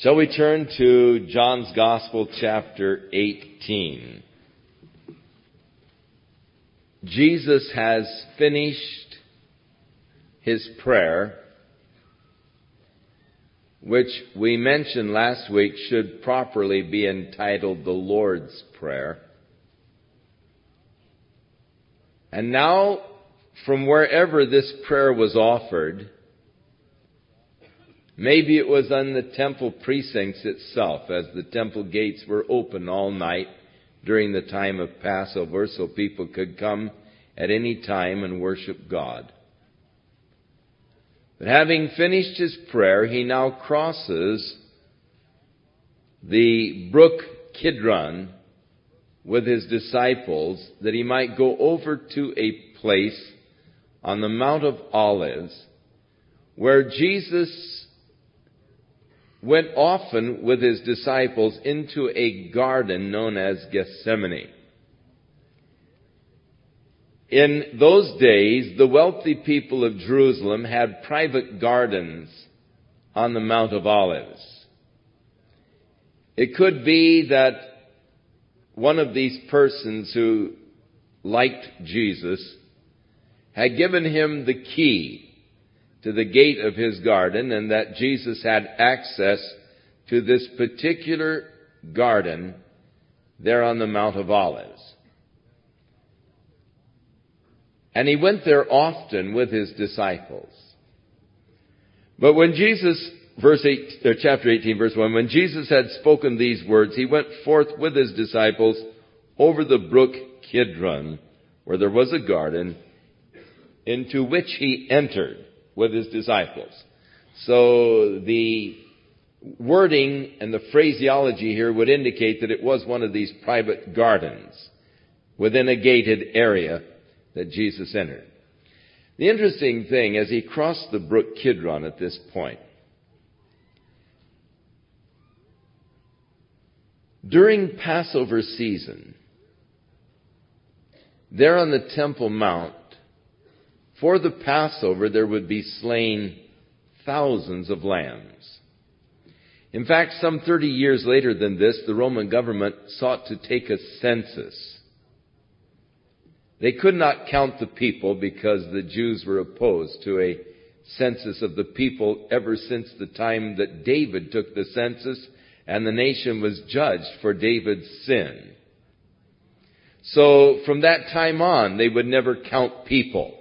Shall we turn to John's Gospel, chapter 18? Jesus has finished his prayer, which we mentioned last week should properly be entitled the Lord's Prayer. And now, from wherever this prayer was offered, maybe it was on the temple precincts itself, as the temple gates were open all night during the time of Passover, so people could come at any time and worship God. But having finished his prayer, he now crosses the brook Kidron with his disciples that he might go over to a place on the Mount of Olives where Jesus went often with his disciples into a garden known as Gethsemane. In those days, the wealthy people of Jerusalem had private gardens on the Mount of Olives. It could be that one of these persons who liked Jesus had given him the key to the gate of his garden and that Jesus had access to this particular garden there on the Mount of Olives. And he went there often with his disciples. But when Jesus, verse 8, or chapter 18, verse 1, when Jesus had spoken these words, he went forth with his disciples over the brook Kidron, where there was a garden, into which he entered with his disciples. So the wording and the phraseology here would indicate that it was one of these private gardens within a gated area that Jesus entered. The interesting thing, as he crossed the brook Kidron at this point, during Passover season, there on the Temple Mount, for the Passover, there would be slain thousands of lambs. In fact, some 30 years later than this, the Roman government sought to take a census they could not count the people because the Jews were opposed to a census of the people ever since the time that David took the census and the nation was judged for David's sin. So from that time on, they would never count people.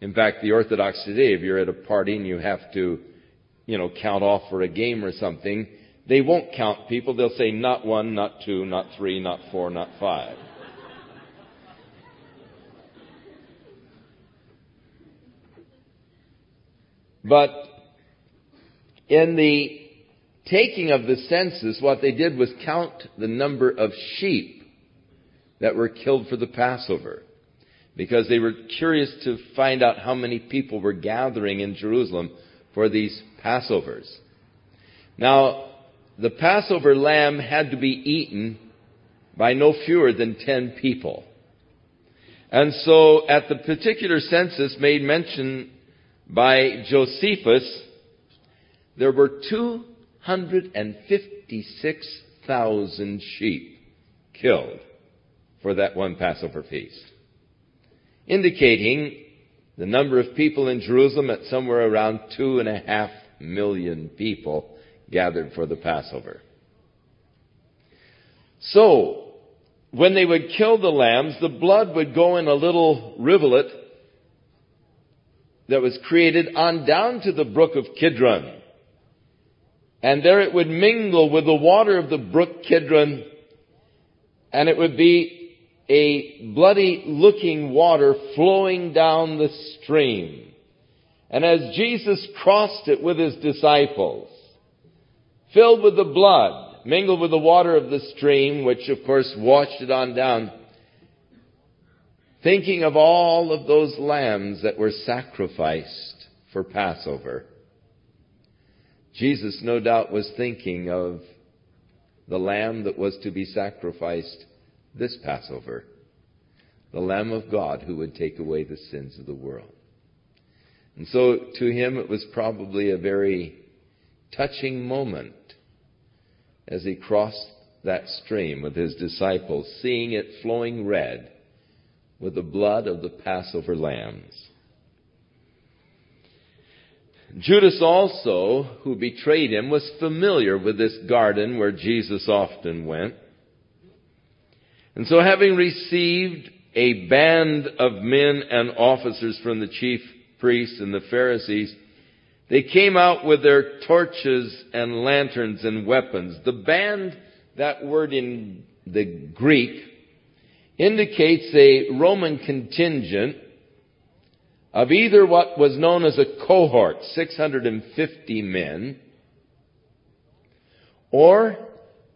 In fact, the Orthodox today, if you're at a party and you have to, you know, count off for a game or something, they won't count people. They'll say not one, not two, not three, not four, not five. But in the taking of the census, what they did was count the number of sheep that were killed for the Passover. Because they were curious to find out how many people were gathering in Jerusalem for these Passovers. Now, the Passover lamb had to be eaten by no fewer than ten people. And so at the particular census made mention by Josephus, there were 256,000 sheep killed for that one Passover feast, indicating the number of people in Jerusalem at somewhere around two and a half million people gathered for the Passover. So, when they would kill the lambs, the blood would go in a little rivulet that was created on down to the brook of Kidron. And there it would mingle with the water of the brook Kidron, and it would be a bloody looking water flowing down the stream. And as Jesus crossed it with his disciples, filled with the blood, mingled with the water of the stream, which of course washed it on down, thinking of all of those lambs that were sacrificed for Passover. Jesus no doubt was thinking of the lamb that was to be sacrificed this Passover, the Lamb of God who would take away the sins of the world. And so to him it was probably a very touching moment as he crossed that stream with his disciples, seeing it flowing red with the blood of the Passover lambs. Judas also, who betrayed him, was familiar with this garden where Jesus often went. And so having received a band of men and officers from the chief priests and the Pharisees, they came out with their torches and lanterns and weapons. The band, that word in the Greek, indicates a Roman contingent of either what was known as a cohort, 650 men, or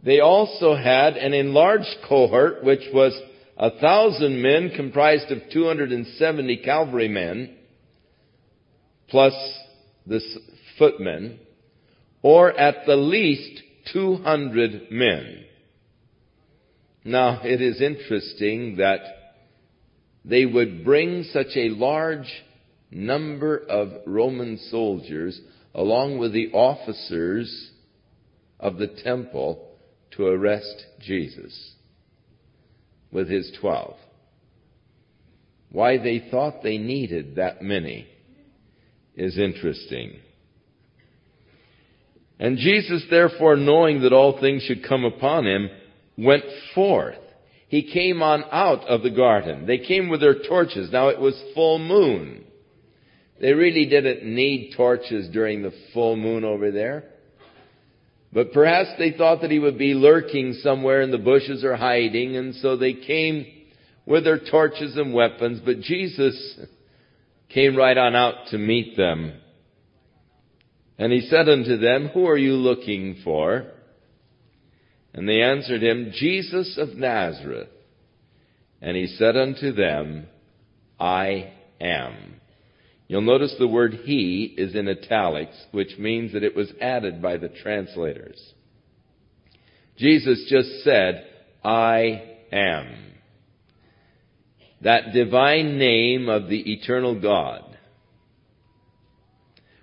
they also had an enlarged cohort which was a thousand men comprised of 270 cavalrymen plus the footmen, or at the least 200 men. Now, it is interesting that they would bring such a large number of Roman soldiers along with the officers of the temple to arrest Jesus with his twelve. Why they thought they needed that many is interesting. And Jesus, therefore, knowing that all things should come upon him, went forth. He came on out of the garden. They came with their torches. Now it was full moon. They really didn't need torches during the full moon over there. But perhaps they thought that he would be lurking somewhere in the bushes or hiding, and so they came with their torches and weapons, but Jesus came right on out to meet them. And he said unto them, Who are you looking for? And they answered him, Jesus of Nazareth. And he said unto them, I am. You'll notice the word he is in italics, which means that it was added by the translators. Jesus just said, I am. That divine name of the eternal God.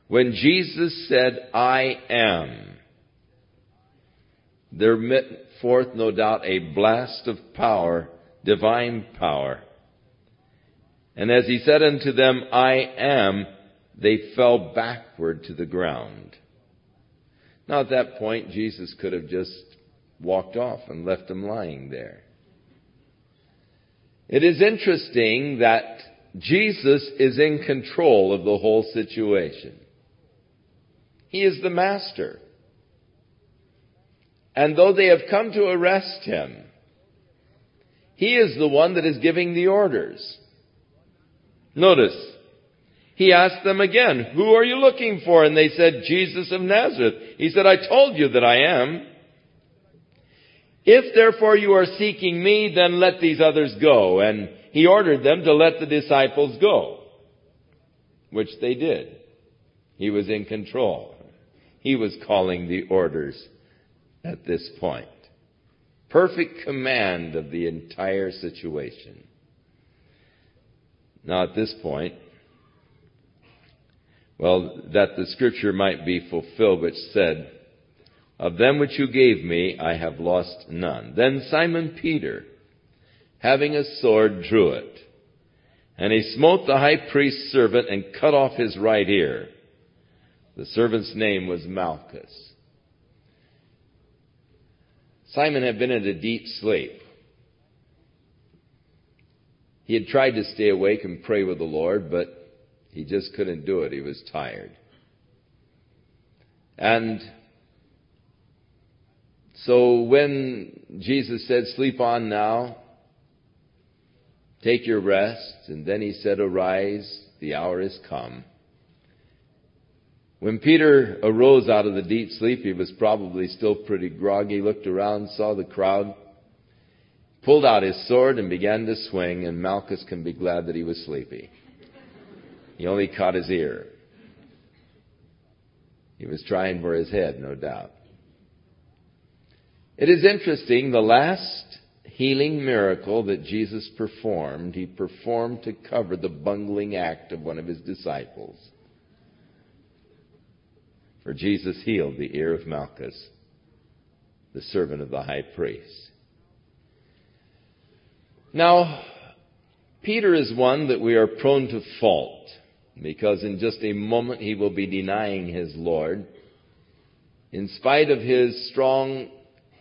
When Jesus said, I am, there met forth, no doubt, a blast of power, divine power and as he said unto them, I am, they fell backward to the ground. Now at that point, Jesus could have just walked off and left them lying there. It is interesting that Jesus is in control of the whole situation. He is the master. And though they have come to arrest him, he is the one that is giving the orders. Notice, he asked them again, who are you looking for? And they said, Jesus of Nazareth. He said, I told you that I am. If therefore you are seeking me, then let these others go. And he ordered them to let the disciples go, which they did. He was in control. He was calling the orders at this point. Perfect command of the entire situation. Now, at this point, well, that the scripture might be fulfilled, which said, Of them which you gave me, I have lost none. Then Simon Peter, having a sword, drew it. And he smote the high priest's servant and cut off his right ear. The servant's name was Malchus. Simon had been in a deep sleep. He had tried to stay awake and pray with the Lord, but he just couldn't do it. He was tired. And so when Jesus said, sleep on now, take your rest, and then he said, arise, the hour is come. When Peter arose out of the deep sleep, he was probably still pretty groggy, looked around, saw the crowd, pulled out his sword and began to swing, and Malchus can be glad that he was sleepy. He only caught his ear. He was trying for his head, no doubt. It is interesting, the last healing miracle that Jesus performed, he performed to cover the bungling act of one of his disciples. For Jesus healed the ear of Malchus, the servant of the high priest. Now, Peter is one that we are prone to fault because in just a moment he will be denying his Lord. In spite of his strong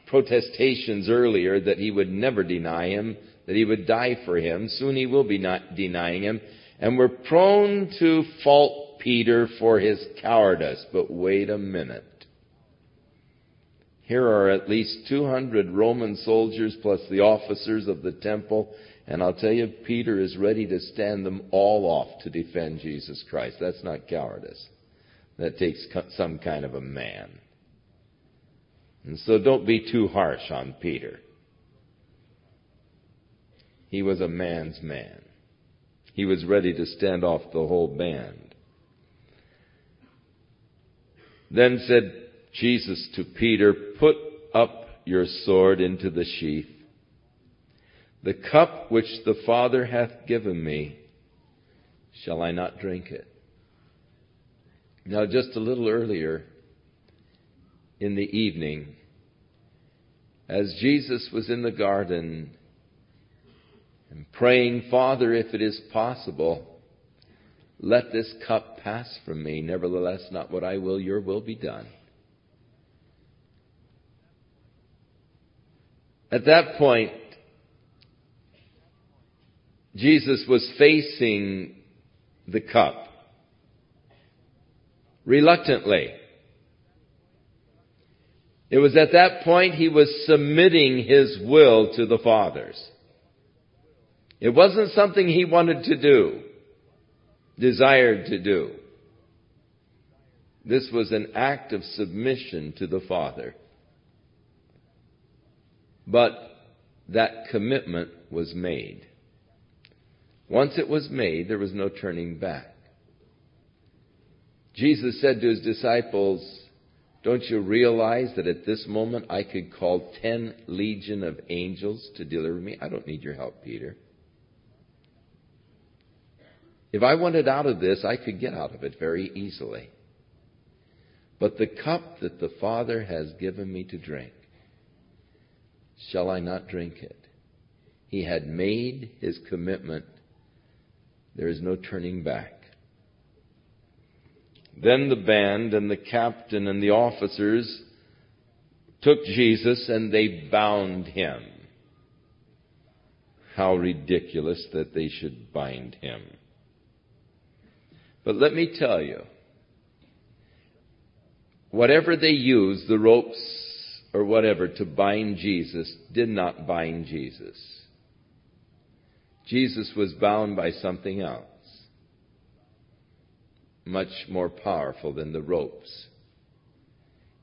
protestations earlier that he would never deny him, that he would die for him, soon he will be not denying him. And we're prone to fault Peter for his cowardice. But wait a minute. Here are at least 200 Roman soldiers plus the officers of the temple and I'll tell you, Peter is ready to stand them all off to defend Jesus Christ. That's not cowardice. That takes some kind of a man. And so don't be too harsh on Peter. He was a man's man. He was ready to stand off the whole band. Then said Jesus to Peter, Put up your sword into the sheath. The cup which the Father hath given me, shall I not drink it? Now, just a little earlier in the evening, as Jesus was in the garden and praying, Father, if it is possible, let this cup pass from me. Nevertheless, not what I will, your will be done. At that point, Jesus was facing the cup. Reluctantly. It was at that point he was submitting his will to the Father's. It wasn't something he wanted to do, desired to do. This was an act of submission to the Father. But that commitment was made. Once it was made, there was no turning back. Jesus said to his disciples, Don't you realize that at this moment I could call ten legion of angels to deliver me? I don't need your help, Peter. If I wanted out of this, I could get out of it very easily. But the cup that the Father has given me to drink, shall I not drink it? He had made his commitment there is no turning back. Then the band and the captain and the officers took Jesus and they bound him. How ridiculous that they should bind him. But let me tell you, whatever they used, the ropes or whatever, to bind Jesus, did not bind Jesus. Jesus was bound by something else, much more powerful than the ropes.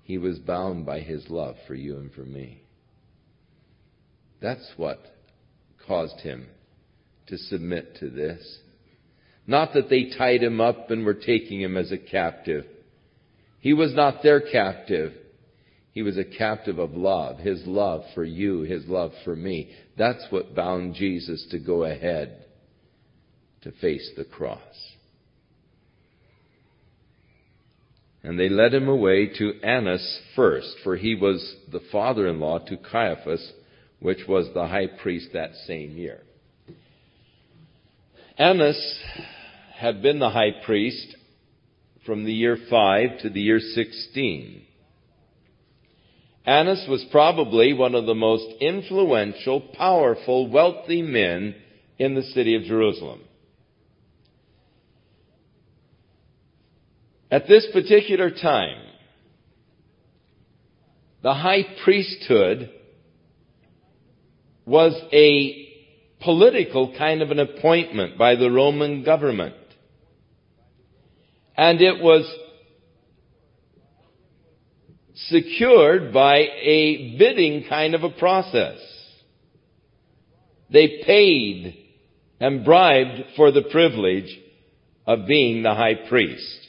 He was bound by his love for you and for me. That's what caused him to submit to this. Not that they tied him up and were taking him as a captive. He was not their captive. He was a captive of love, his love for you, his love for me. That's what bound Jesus to go ahead to face the cross. And they led him away to Annas first, for he was the father in law to Caiaphas, which was the high priest that same year. Annas had been the high priest from the year 5 to the year 16. Annas was probably one of the most influential, powerful, wealthy men in the city of Jerusalem. At this particular time, the high priesthood was a political kind of an appointment by the Roman government. And it was secured by a bidding kind of a process. They paid and bribed for the privilege of being the high priest.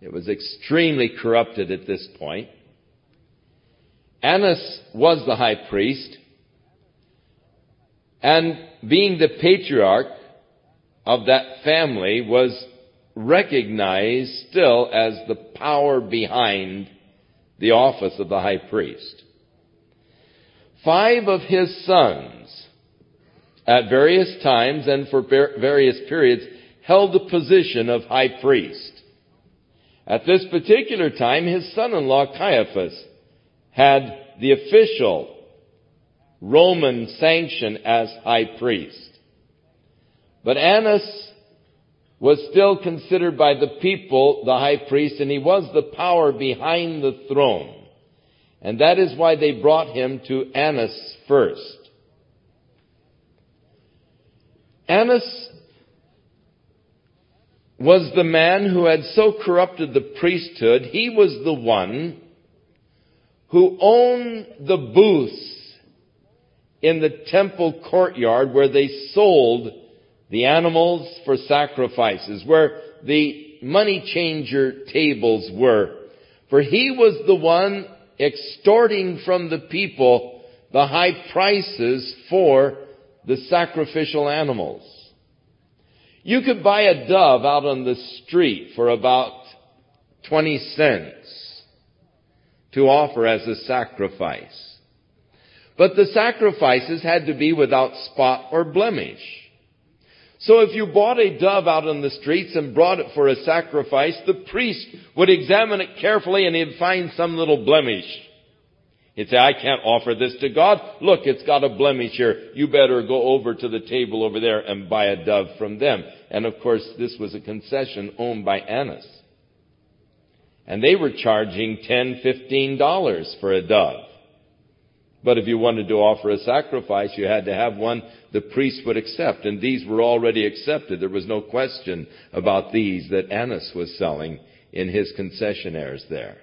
It was extremely corrupted at this point. Annas was the high priest, and being the patriarch of that family was recognized still as the power behind the office of the high priest. Five of his sons, at various times and for various periods, held the position of high priest. At this particular time, his son-in-law Caiaphas had the official Roman sanction as high priest. But Annas was still considered by the people the high priest and he was the power behind the throne. And that is why they brought him to Annas first. Annas was the man who had so corrupted the priesthood, he was the one who owned the booths in the temple courtyard where they sold the animals for sacrifices, where the money changer tables were. For he was the one extorting from the people the high prices for the sacrificial animals. You could buy a dove out on the street for about 20 cents to offer as a sacrifice. But the sacrifices had to be without spot or blemish. So if you bought a dove out on the streets and brought it for a sacrifice, the priest would examine it carefully and he'd find some little blemish. He'd say, I can't offer this to God. Look, it's got a blemish here. You better go over to the table over there and buy a dove from them. And of course, this was a concession owned by Annas. And they were charging ten, fifteen dollars for a dove. But if you wanted to offer a sacrifice, you had to have one the priest would accept. And these were already accepted. There was no question about these that Annas was selling in his concessionaires there.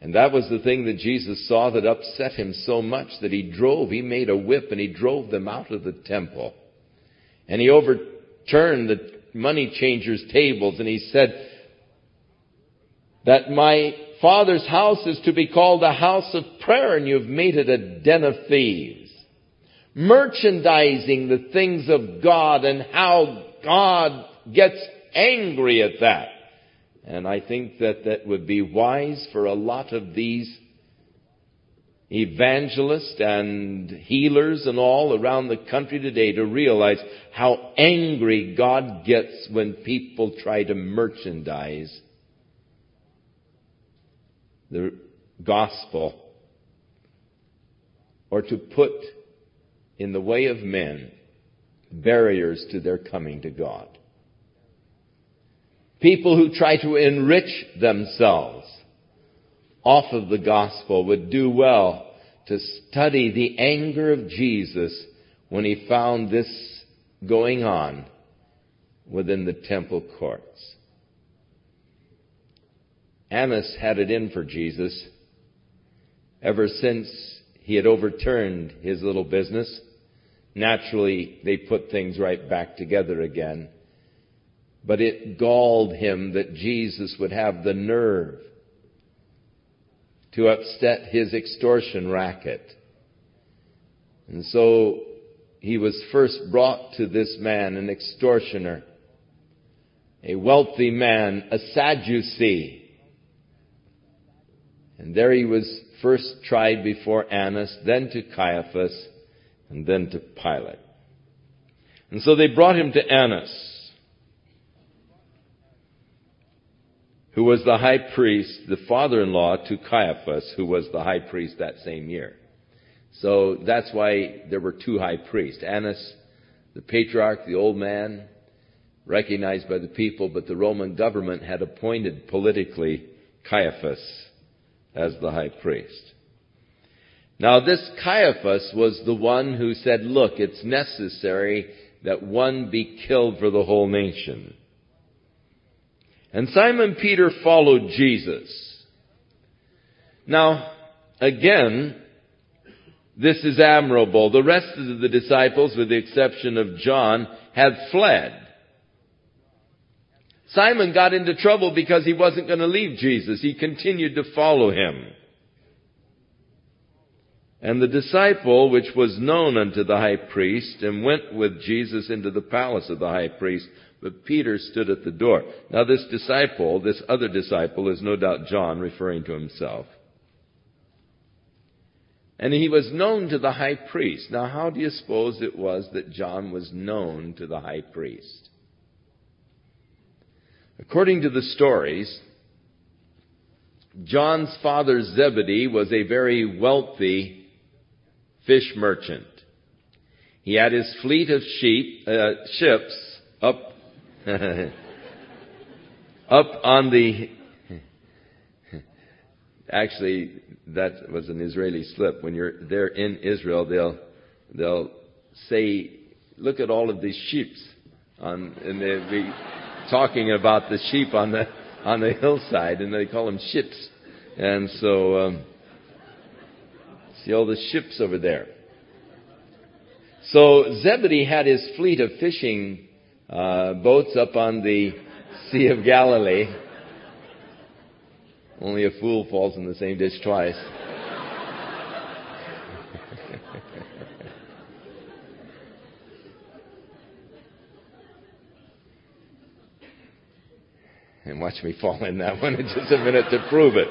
And that was the thing that Jesus saw that upset him so much that he drove, he made a whip and he drove them out of the temple. And he overturned the money changers' tables and he said that my father's house is to be called a house of prayer and you've made it a den of thieves. Merchandising the things of God and how God gets angry at that. And I think that that would be wise for a lot of these evangelists and healers and all around the country today to realize how angry God gets when people try to merchandise the gospel or to put in the way of men barriers to their coming to God. People who try to enrich themselves off of the gospel would do well to study the anger of Jesus when he found this going on within the temple courts. Annas had it in for Jesus ever since he had overturned his little business. Naturally, they put things right back together again. But it galled him that Jesus would have the nerve to upset his extortion racket. And so he was first brought to this man, an extortioner, a wealthy man, a Sadducee. And there he was first tried before Annas, then to Caiaphas, and then to Pilate. And so they brought him to Annas. who was the high priest, the father-in-law to Caiaphas, who was the high priest that same year. So that's why there were two high priests. Annas, the patriarch, the old man, recognized by the people, but the Roman government had appointed politically Caiaphas as the high priest. Now this Caiaphas was the one who said, look, it's necessary that one be killed for the whole nation. And Simon Peter followed Jesus. Now, again, this is admirable. The rest of the disciples, with the exception of John, had fled. Simon got into trouble because he wasn't going to leave Jesus. He continued to follow him. And the disciple, which was known unto the high priest, and went with Jesus into the palace of the high priest, but Peter stood at the door. Now this disciple, this other disciple, is no doubt John referring to himself. And he was known to the high priest. Now how do you suppose it was that John was known to the high priest? According to the stories, John's father Zebedee was a very wealthy fish merchant. He had his fleet of sheep, uh, ships up, up on the, actually, that was an Israeli slip. When you're there in Israel, they'll, they'll say, look at all of these sheep on, and they'll be talking about the sheep on the, on the hillside, and they call them ships. And so, um, see all the ships over there. So Zebedee had his fleet of fishing uh, boats up on the Sea of Galilee. Only a fool falls in the same ditch twice. And watch me fall in that one in just a minute to prove it.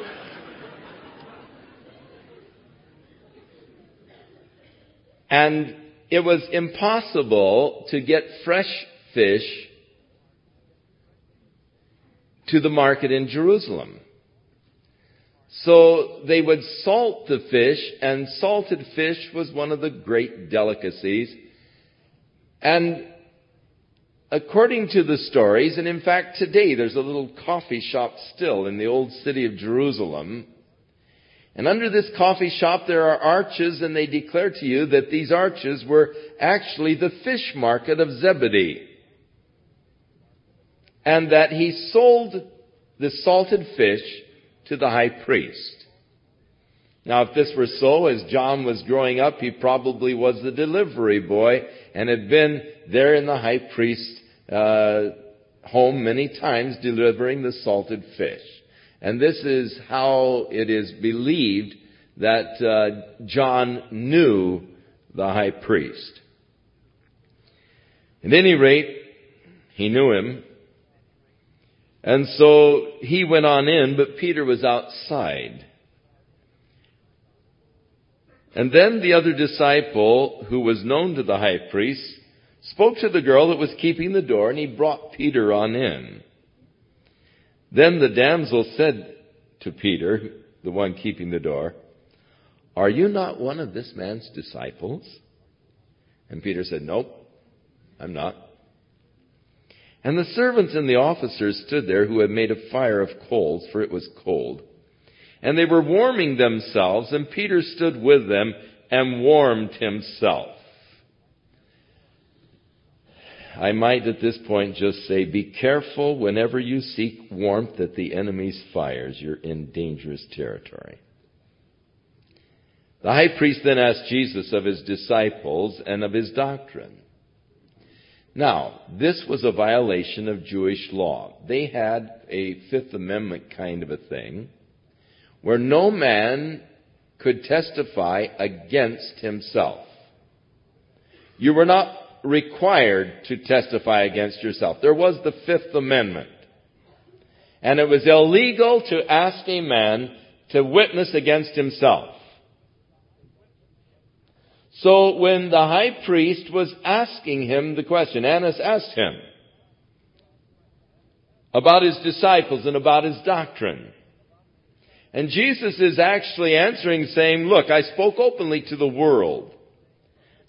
And it was impossible to get fresh fish to the market in Jerusalem. So they would salt the fish, and salted fish was one of the great delicacies. And according to the stories, and in fact today there's a little coffee shop still in the old city of Jerusalem and under this coffee shop there are arches and they declare to you that these arches were actually the fish market of Zebedee. And that he sold the salted fish to the high priest. Now if this were so, as John was growing up, he probably was the delivery boy and had been there in the high priest's uh, home many times delivering the salted fish. And this is how it is believed that uh, John knew the high priest. At any rate, he knew him. And so he went on in, but Peter was outside. And then the other disciple, who was known to the high priest, spoke to the girl that was keeping the door, and he brought Peter on in. Then the damsel said to Peter, the one keeping the door, Are you not one of this man's disciples? And Peter said, Nope, I'm not. And the servants and the officers stood there who had made a fire of coals, for it was cold. And they were warming themselves, and Peter stood with them and warmed himself. I might at this point just say, be careful whenever you seek warmth at the enemy's fires. You're in dangerous territory. The high priest then asked Jesus of his disciples and of his doctrine. Now, this was a violation of Jewish law. They had a Fifth Amendment kind of a thing where no man could testify against himself. You were not required to testify against yourself. There was the Fifth Amendment. And it was illegal to ask a man to witness against himself. So when the high priest was asking him the question, Annas asked him about his disciples and about his doctrine. And Jesus is actually answering saying, look, I spoke openly to the world.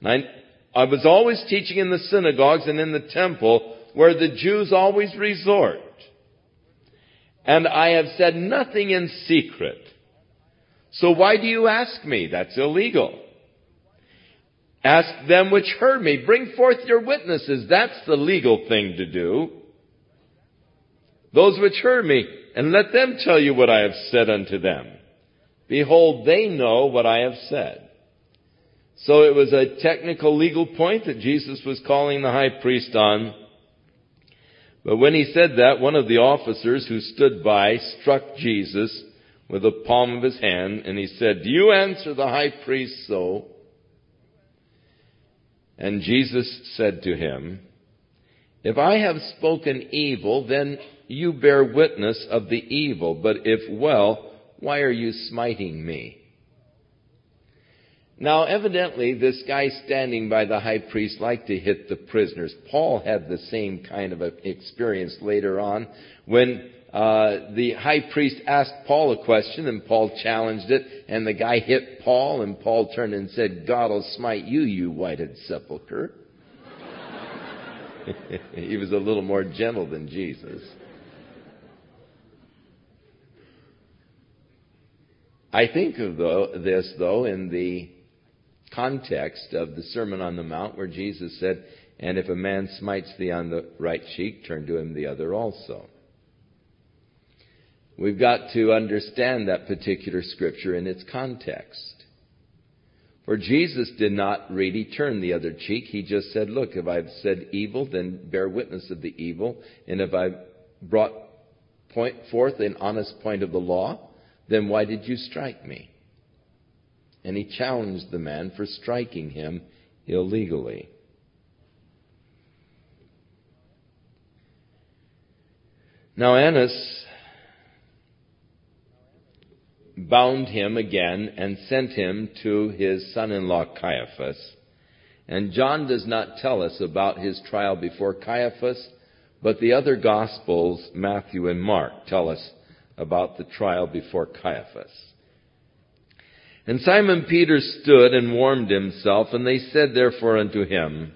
And I, I was always teaching in the synagogues and in the temple where the Jews always resort. And I have said nothing in secret. So why do you ask me? That's illegal. Ask them which heard me. Bring forth your witnesses. That's the legal thing to do. Those which heard me, and let them tell you what I have said unto them. Behold, they know what I have said. So it was a technical legal point that Jesus was calling the high priest on. But when he said that, one of the officers who stood by struck Jesus with the palm of his hand and he said, Do you answer the high priest so? And Jesus said to him, If I have spoken evil, then you bear witness of the evil, but if well, why are you smiting me? Now, evidently, this guy standing by the high priest liked to hit the prisoners. Paul had the same kind of experience later on when uh, the high priest asked Paul a question and Paul challenged it, and the guy hit Paul, and Paul turned and said, God will smite you, you whited sepulchre. he was a little more gentle than Jesus. I think of this, though, in the context of the Sermon on the Mount where Jesus said, And if a man smites thee on the right cheek, turn to him the other also. We've got to understand that particular scripture in its context. For Jesus did not really turn the other cheek. He just said, Look, if I've said evil, then bear witness of the evil. And if I've brought point forth an honest point of the law, then why did you strike me? And he challenged the man for striking him illegally. Now Annas bound him again and sent him to his son-in-law Caiaphas. And John does not tell us about his trial before Caiaphas, but the other Gospels, Matthew and Mark, tell us about the trial before Caiaphas. And Simon Peter stood and warmed himself, and they said therefore unto him,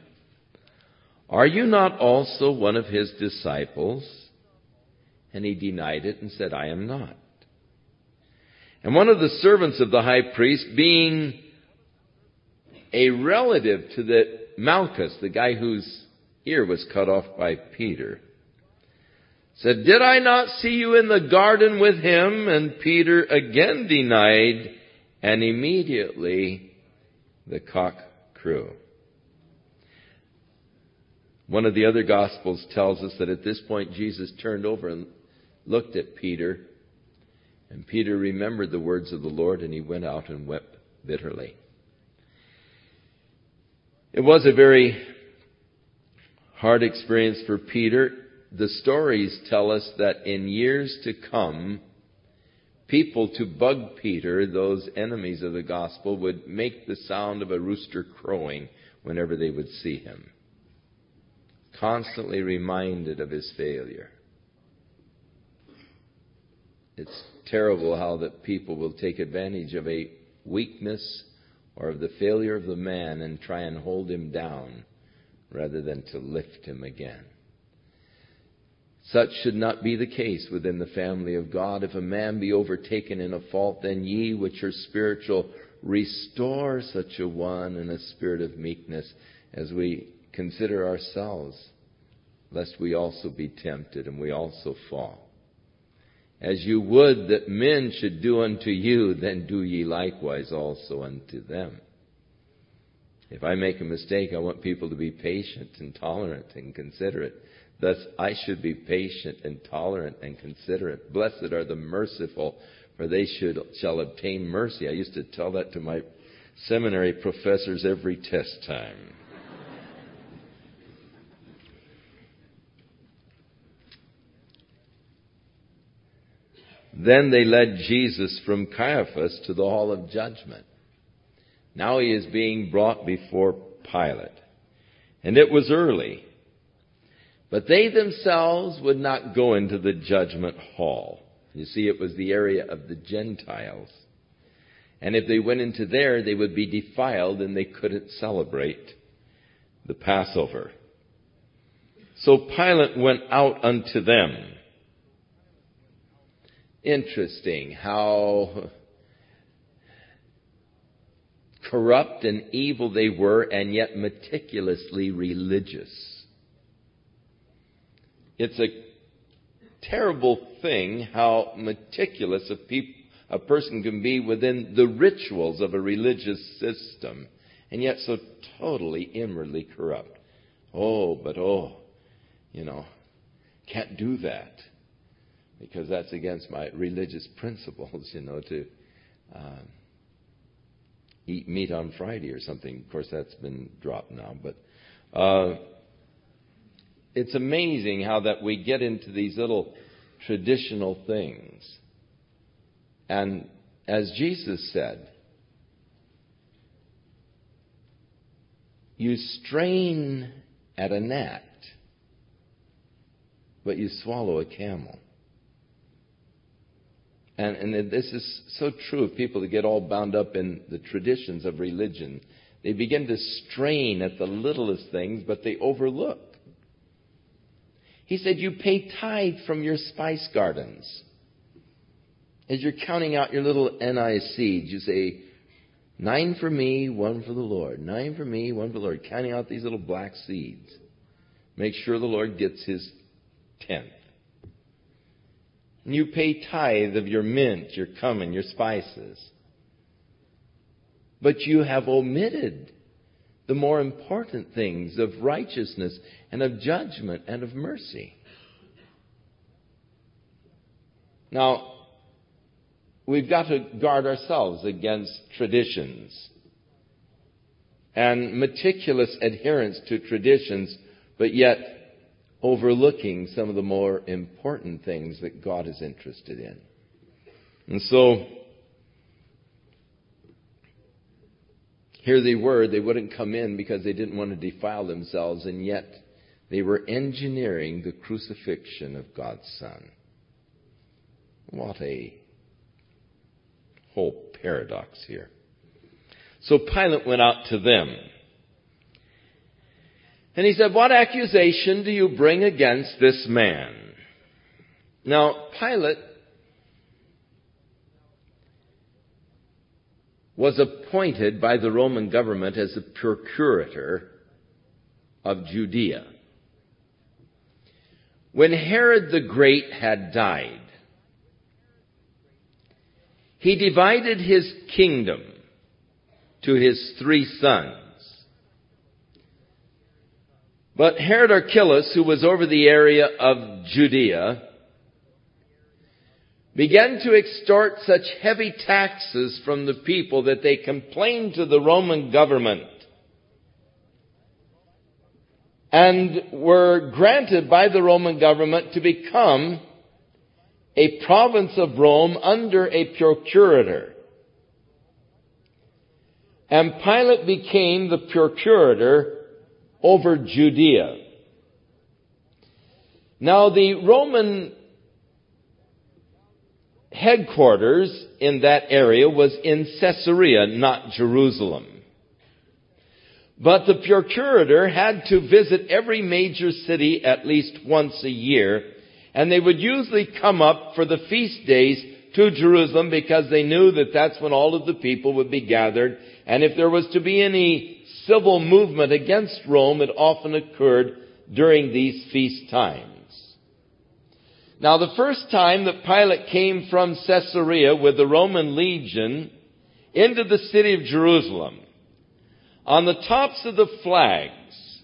Are you not also one of his disciples? And he denied it and said, I am not. And one of the servants of the high priest, being a relative to the Malchus, the guy whose ear was cut off by Peter, said, Did I not see you in the garden with him? And Peter again denied, and immediately the cock crew. One of the other Gospels tells us that at this point Jesus turned over and looked at Peter and Peter remembered the words of the Lord and he went out and wept bitterly. It was a very hard experience for Peter. The stories tell us that in years to come, people to bug Peter, those enemies of the gospel, would make the sound of a rooster crowing whenever they would see him. Constantly reminded of his failure. It's terrible how that people will take advantage of a weakness or of the failure of the man and try and hold him down rather than to lift him again. Such should not be the case within the family of God. If a man be overtaken in a fault, then ye which are spiritual restore such a one in a spirit of meekness as we consider ourselves, lest we also be tempted and we also fall. As you would that men should do unto you, then do ye likewise also unto them. If I make a mistake, I want people to be patient and tolerant and considerate. Thus, I should be patient and tolerant and considerate. Blessed are the merciful, for they should, shall obtain mercy. I used to tell that to my seminary professors every test time. Then they led Jesus from Caiaphas to the hall of judgment. Now he is being brought before Pilate. And it was early. But they themselves would not go into the judgment hall. You see, it was the area of the Gentiles. And if they went into there, they would be defiled and they couldn't celebrate the Passover. So Pilate went out unto them interesting how corrupt and evil they were, and yet meticulously religious. It's a terrible thing how meticulous a, peop- a person can be within the rituals of a religious system, and yet so totally inwardly corrupt. Oh, but oh, you know, can't do that because that's against my religious principles, you know, to um, eat meat on Friday or something. Of course, that's been dropped now, but uh, it's amazing how that we get into these little traditional things. And as Jesus said, you strain at a gnat, but you swallow a camel. And, and this is so true of people that get all bound up in the traditions of religion. They begin to strain at the littlest things, but they overlook. He said, You pay tithe from your spice gardens. As you're counting out your little anise seeds, you say, Nine for me, one for the Lord. Nine for me, one for the Lord. Counting out these little black seeds. Make sure the Lord gets his tenth. And you pay tithe of your mint, your cumin, your spices. But you have omitted the more important things of righteousness and of judgment and of mercy. Now, we've got to guard ourselves against traditions and meticulous adherence to traditions, but yet overlooking some of the more important things that God is interested in. And so, here they were, they wouldn't come in because they didn't want to defile themselves, and yet they were engineering the crucifixion of God's Son. What a whole paradox here. So Pilate went out to them. And he said, What accusation do you bring against this man? Now, Pilate was appointed by the Roman government as the procurator of Judea. When Herod the Great had died, he divided his kingdom to his three sons. But Herod Archelaus, who was over the area of Judea, began to extort such heavy taxes from the people that they complained to the Roman government and were granted by the Roman government to become a province of Rome under a procurator. And Pilate became the procurator over Judea. Now the Roman headquarters in that area was in Caesarea, not Jerusalem. But the procurator had to visit every major city at least once a year, and they would usually come up for the feast days to Jerusalem because they knew that that's when all of the people would be gathered, and if there was to be any civil movement against Rome, it often occurred during these feast times. Now the first time that Pilate came from Caesarea with the Roman legion into the city of Jerusalem, on the tops of the flags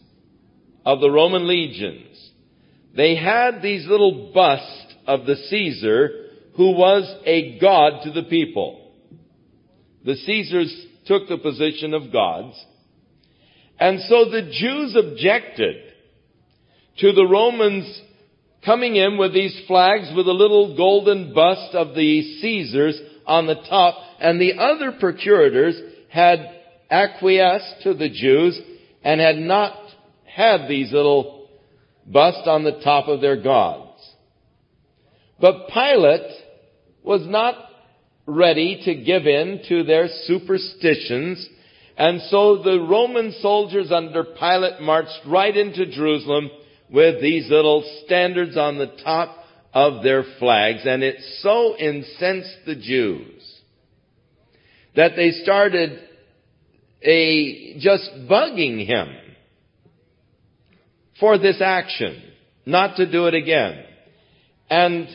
of the Roman legions, they had these little busts of the Caesar who was a god to the people. The Caesars took the position of gods. And so the Jews objected to the Romans coming in with these flags with a little golden bust of the Caesars on the top, and the other procurators had acquiesced to the Jews and had not had these little busts on the top of their gods. But Pilate was not ready to give in to their superstitions, and so the Roman soldiers under Pilate marched right into Jerusalem with these little standards on the top of their flags, and it so incensed the Jews that they started a, just bugging him for this action, not to do it again. And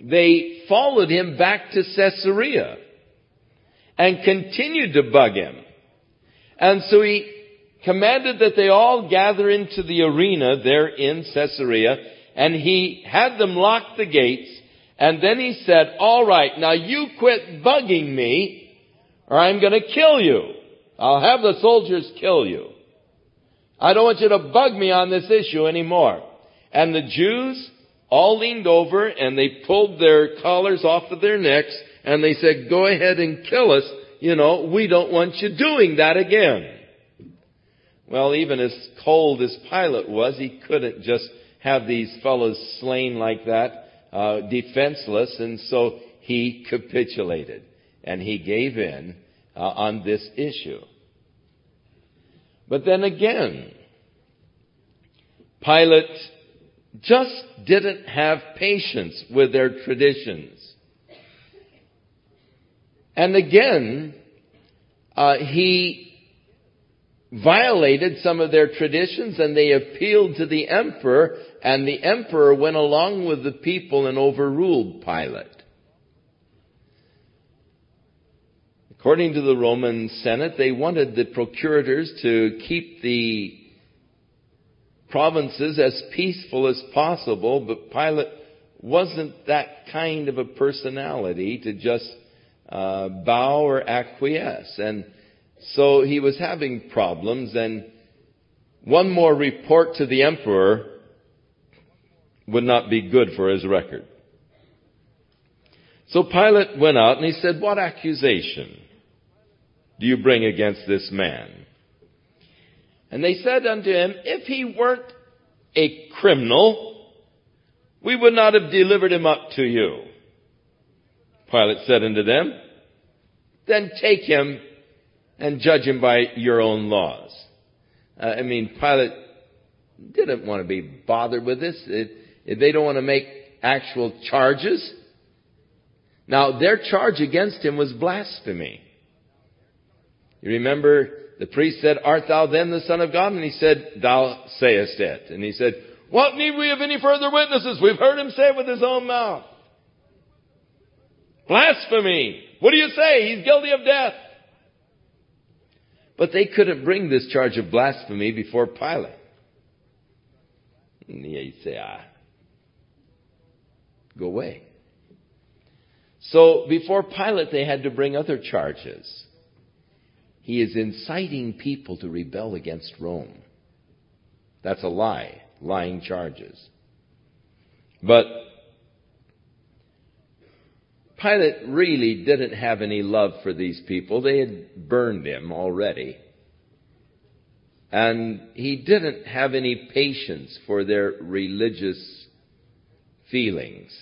they followed him back to Caesarea and continued to bug him. And so he commanded that they all gather into the arena there in Caesarea, and he had them lock the gates, and then he said, all right, now you quit bugging me, or I'm gonna kill you. I'll have the soldiers kill you. I don't want you to bug me on this issue anymore. And the Jews all leaned over and they pulled their collars off of their necks and they said, go ahead and kill us. You know, we don't want you doing that again. Well, even as cold as Pilate was, he couldn't just have these fellows slain like that, uh, defenseless, and so he capitulated and he gave in uh, on this issue. But then again, Pilate just didn't have patience with their traditions. And again, uh, he violated some of their traditions and they appealed to the emperor and the emperor went along with the people and overruled Pilate. According to the Roman Senate, they wanted the procurators to keep the provinces as peaceful as possible, but Pilate wasn't that kind of a personality to just uh, bow or acquiesce. And so he was having problems, and one more report to the emperor would not be good for his record. So Pilate went out and he said, What accusation do you bring against this man? And they said unto him, If he weren't a criminal, we would not have delivered him up to you. Pilate said unto them, Then take him and judge him by your own laws. Uh, I mean, Pilate didn't want to be bothered with this. It, it, they don't want to make actual charges. Now, their charge against him was blasphemy. You remember the priest said, Art thou then the Son of God? And he said, Thou sayest it. And he said, What need we of any further witnesses? We've heard him say it with his own mouth. Blasphemy! What do you say? He's guilty of death. But they couldn't bring this charge of blasphemy before Pilate. And he'd say, ah, go away. So before Pilate, they had to bring other charges. He is inciting people to rebel against Rome. That's a lie, lying charges. But Pilate really didn't have any love for these people. They had burned him already. And he didn't have any patience for their religious feelings.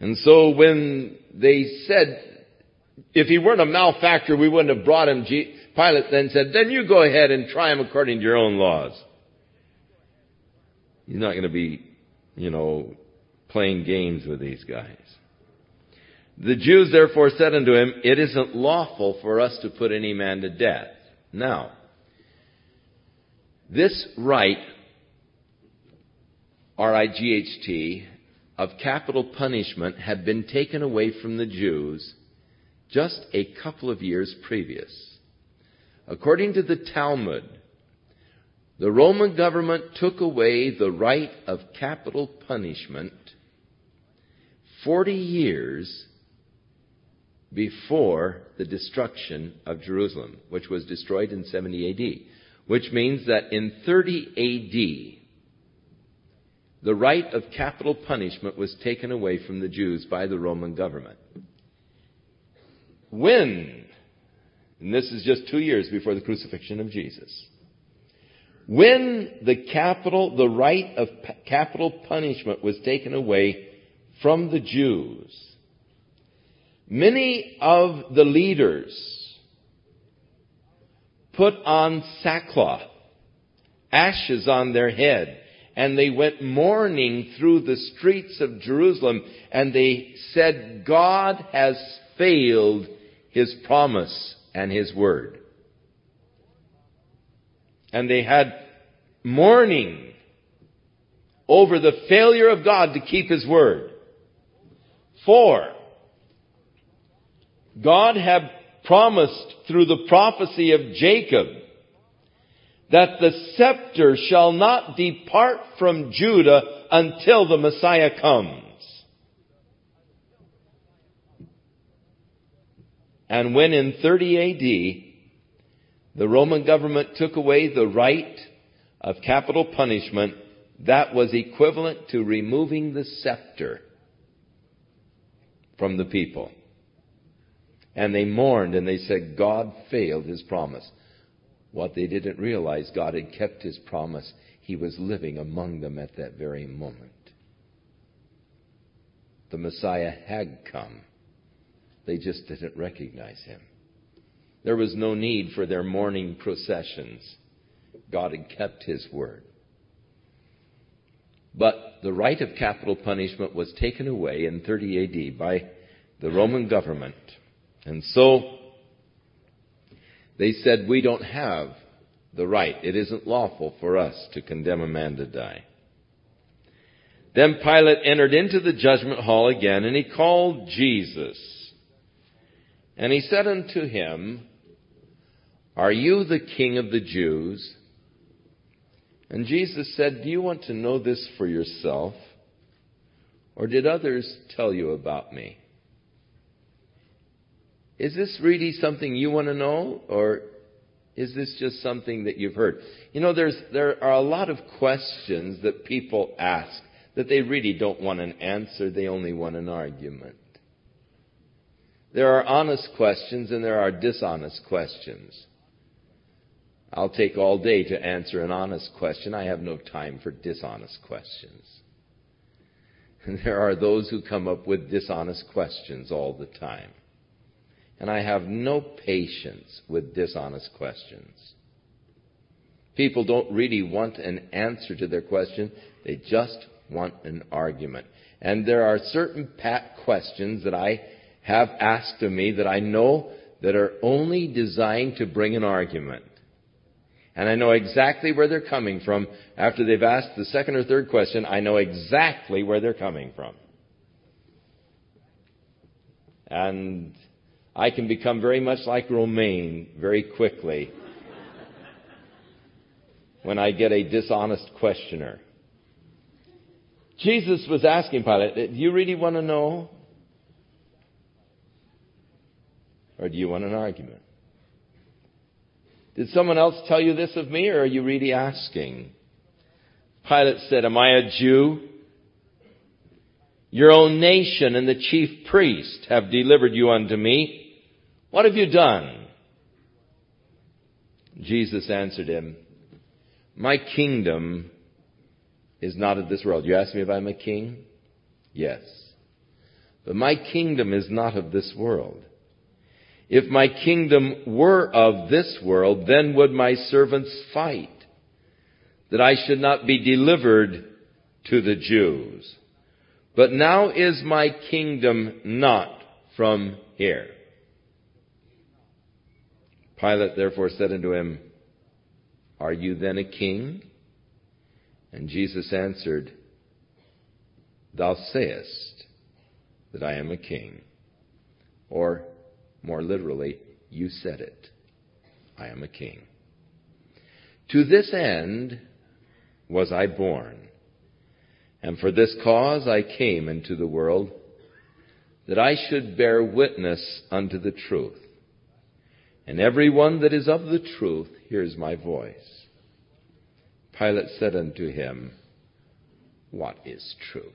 And so when they said if he weren't a malefactor, we wouldn't have brought him. Pilate then said, then you go ahead and try him according to your own laws. He's not going to be, you know, playing games with these guys. The Jews therefore said unto him, It isn't lawful for us to put any man to death. Now, this right, R-I-G-H-T, of capital punishment had been taken away from the Jews just a couple of years previous. According to the Talmud, the Roman government took away the right of capital punishment 40 years before the destruction of Jerusalem, which was destroyed in 70 AD. Which means that in 30 AD, the right of capital punishment was taken away from the Jews by the Roman government. When, and this is just two years before the crucifixion of Jesus, when the capital, the right of capital punishment was taken away from the Jews, many of the leaders put on sackcloth, ashes on their head, and they went mourning through the streets of Jerusalem, and they said, God has failed his promise and his word. And they had mourning over the failure of God to keep his word. For God had promised through the prophecy of Jacob that the scepter shall not depart from Judah until the Messiah comes. And when in 30 AD the Roman government took away the right of capital punishment, that was equivalent to removing the scepter from the people. And they mourned and they said, God failed his promise. What they didn't realize, God had kept his promise. He was living among them at that very moment. The Messiah had come. They just didn't recognize him. There was no need for their mourning processions. God had kept his word. But the right of capital punishment was taken away in 30 AD by the Roman government. And so they said, we don't have the right. It isn't lawful for us to condemn a man to die. Then Pilate entered into the judgment hall again, and he called Jesus. And he said unto him, Are you the king of the Jews? And Jesus said, Do you want to know this for yourself? Or did others tell you about me? Is this really something you want to know? Or is this just something that you've heard? You know, there's, there are a lot of questions that people ask that they really don't want an answer, they only want an argument. There are honest questions and there are dishonest questions. I'll take all day to answer an honest question. I have no time for dishonest questions. And there are those who come up with dishonest questions all the time. And I have no patience with dishonest questions. People don't really want an answer to their question. They just want an argument. And there are certain pat questions that I have asked of me that I know that are only designed to bring an argument. And I know exactly where they're coming from. After they've asked the second or third question, I know exactly where they're coming from. And I can become very much like Romaine very quickly when I get a dishonest questioner. Jesus was asking Pilate, do you really want to know? Or do you want an argument? Did someone else tell you this of me, or are you really asking? Pilate said, Am I a Jew? Your own nation and the chief priest have delivered you unto me. What have you done? Jesus answered him, My kingdom is not of this world. You ask me if I'm a king? Yes. But my kingdom is not of this world. If my kingdom were of this world, then would my servants fight, that I should not be delivered to the Jews. But now is my kingdom not from here. Pilate therefore said unto him, Are you then a king? And Jesus answered, Thou sayest that I am a king. Or, more literally, you said it. I am a king. To this end was I born, and for this cause I came into the world, that I should bear witness unto the truth. And every one that is of the truth hears my voice. Pilate said unto him, What is truth?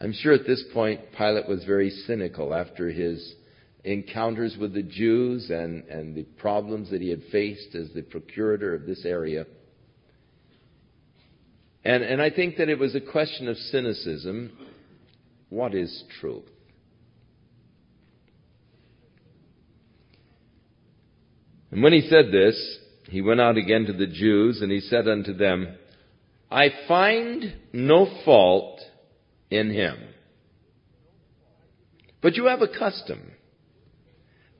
I'm sure at this point Pilate was very cynical after his encounters with the Jews and, and the problems that he had faced as the procurator of this area. And, and I think that it was a question of cynicism. What is truth? And when he said this, he went out again to the Jews and he said unto them, I find no fault in him. But you have a custom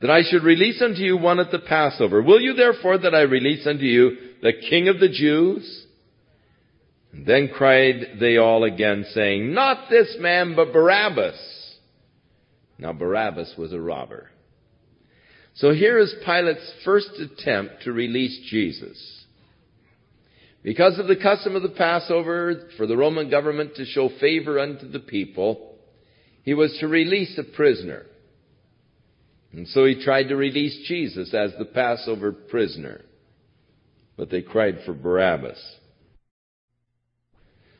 that I should release unto you one at the Passover. Will you therefore that I release unto you the King of the Jews? And then cried they all again, saying, Not this man, but Barabbas. Now Barabbas was a robber. So here is Pilate's first attempt to release Jesus. Because of the custom of the Passover, for the Roman government to show favor unto the people, he was to release a prisoner. And so he tried to release Jesus as the Passover prisoner. But they cried for Barabbas.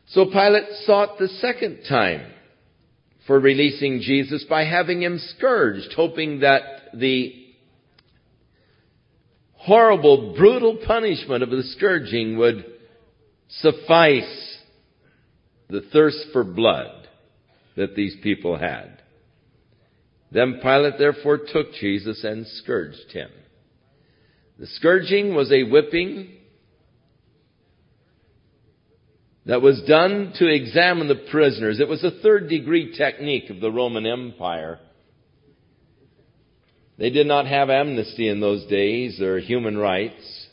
So Pilate sought the second time for releasing Jesus by having him scourged, hoping that the horrible, brutal punishment of the scourging would suffice the thirst for blood that these people had. Then Pilate therefore took Jesus and scourged him. The scourging was a whipping that was done to examine the prisoners. It was a third degree technique of the Roman Empire. They did not have amnesty in those days or human rights.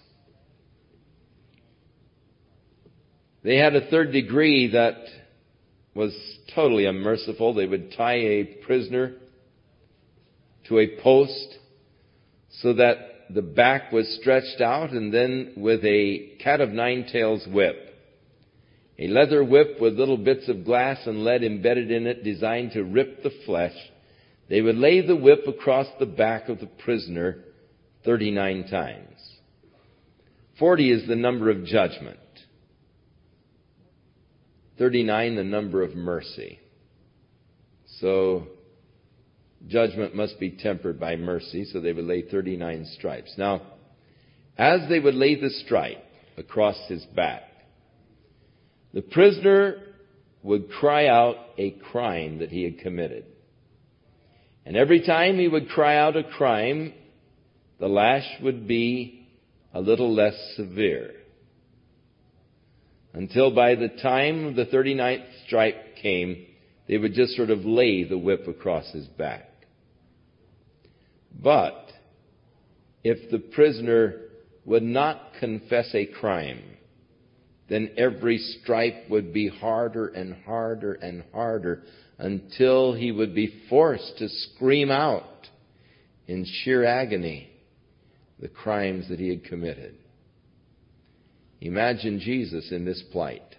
They had a third degree that was totally unmerciful. They would tie a prisoner to a post so that the back was stretched out and then with a cat of nine tails whip a leather whip with little bits of glass and lead embedded in it designed to rip the flesh. They would lay the whip across the back of the prisoner 39 times. 40 is the number of judgment. 39 the number of mercy. So judgment must be tempered by mercy, so they would lay 39 stripes. Now, as they would lay the stripe across his back, the prisoner would cry out a crime that he had committed. And every time he would cry out a crime, the lash would be a little less severe. Until by the time the 39th stripe came, they would just sort of lay the whip across his back. But if the prisoner would not confess a crime, then every stripe would be harder and harder and harder until he would be forced to scream out in sheer agony the crimes that he had committed. Imagine Jesus in this plight,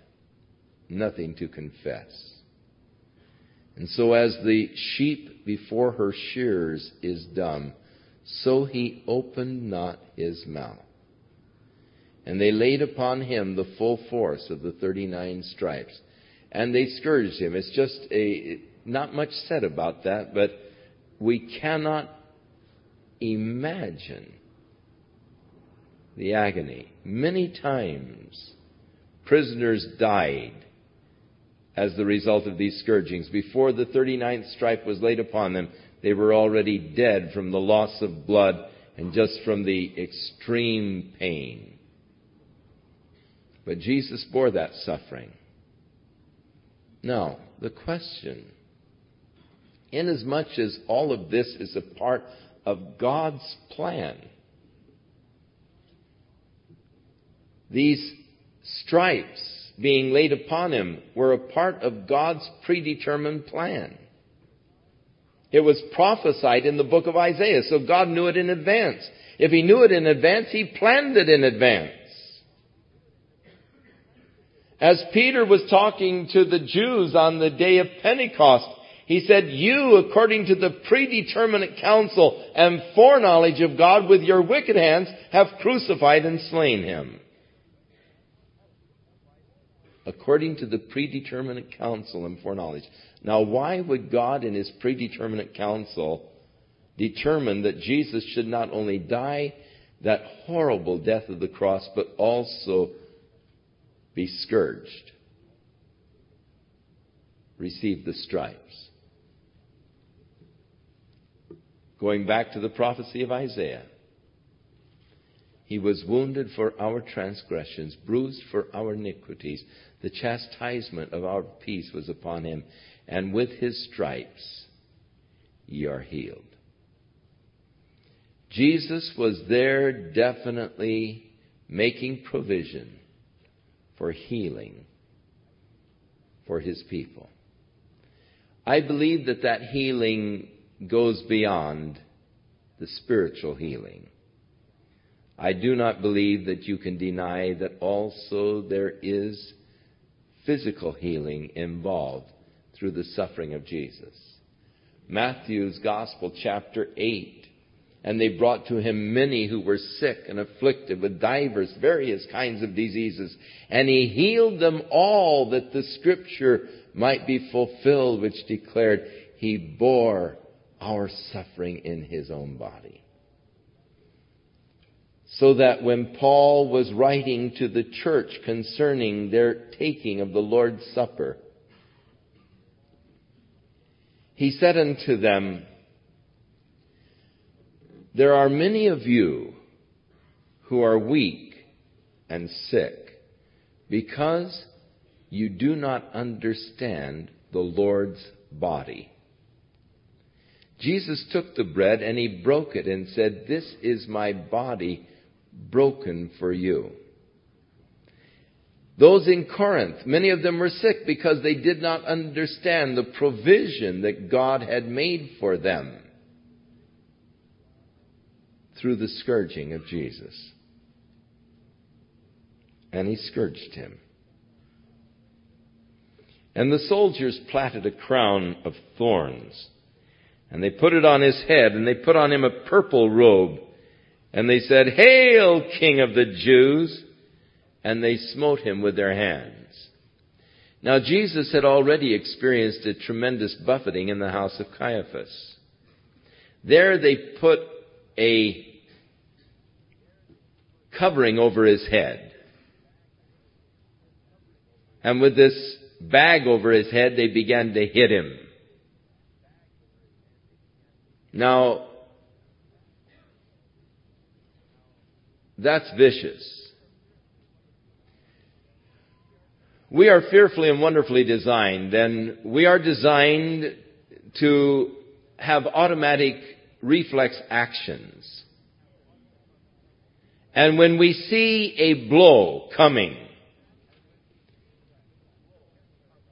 nothing to confess. And so as the sheep before her shears is dumb, so he opened not his mouth. And they laid upon him the full force of the 39 stripes. And they scourged him. It's just a, not much said about that, but we cannot imagine the agony. Many times, prisoners died as the result of these scourgings. Before the 39th stripe was laid upon them, they were already dead from the loss of blood and just from the extreme pain. But Jesus bore that suffering. Now, the question, inasmuch as all of this is a part of God's plan, these stripes being laid upon him were a part of God's predetermined plan. It was prophesied in the book of Isaiah, so God knew it in advance. If He knew it in advance, He planned it in advance. As Peter was talking to the Jews on the day of Pentecost, he said, You, according to the predeterminate counsel and foreknowledge of God with your wicked hands, have crucified and slain him. According to the predeterminate counsel and foreknowledge. Now, why would God in his predeterminate counsel determine that Jesus should not only die that horrible death of the cross, but also be scourged, receive the stripes. Going back to the prophecy of Isaiah, he was wounded for our transgressions, bruised for our iniquities. The chastisement of our peace was upon him, and with his stripes ye are healed. Jesus was there definitely making provision for healing for his people. I believe that that healing goes beyond the spiritual healing. I do not believe that you can deny that also there is physical healing involved through the suffering of Jesus. Matthew's Gospel, chapter 8, And they brought to him many who were sick and afflicted with divers, various kinds of diseases. And he healed them all that the scripture might be fulfilled, which declared, He bore our suffering in His own body. So that when Paul was writing to the church concerning their taking of the Lord's Supper, he said unto them, There are many of you who are weak and sick because you do not understand the Lord's body. Jesus took the bread and he broke it and said, This is my body broken for you. Those in Corinth, many of them were sick because they did not understand the provision that God had made for them through the scourging of Jesus. And he scourged him. And the soldiers platted a crown of thorns. And they put it on his head, and they put on him a purple robe. And they said, Hail, King of the Jews! And they smote him with their hands. Now Jesus had already experienced a tremendous buffeting in the house of Caiaphas. There they put a covering over his head. And with this bag over his head, they began to hit him. Now, that's vicious. We are fearfully and wonderfully designed, and we are designed to have automatic reflex actions. And when we see a blow coming,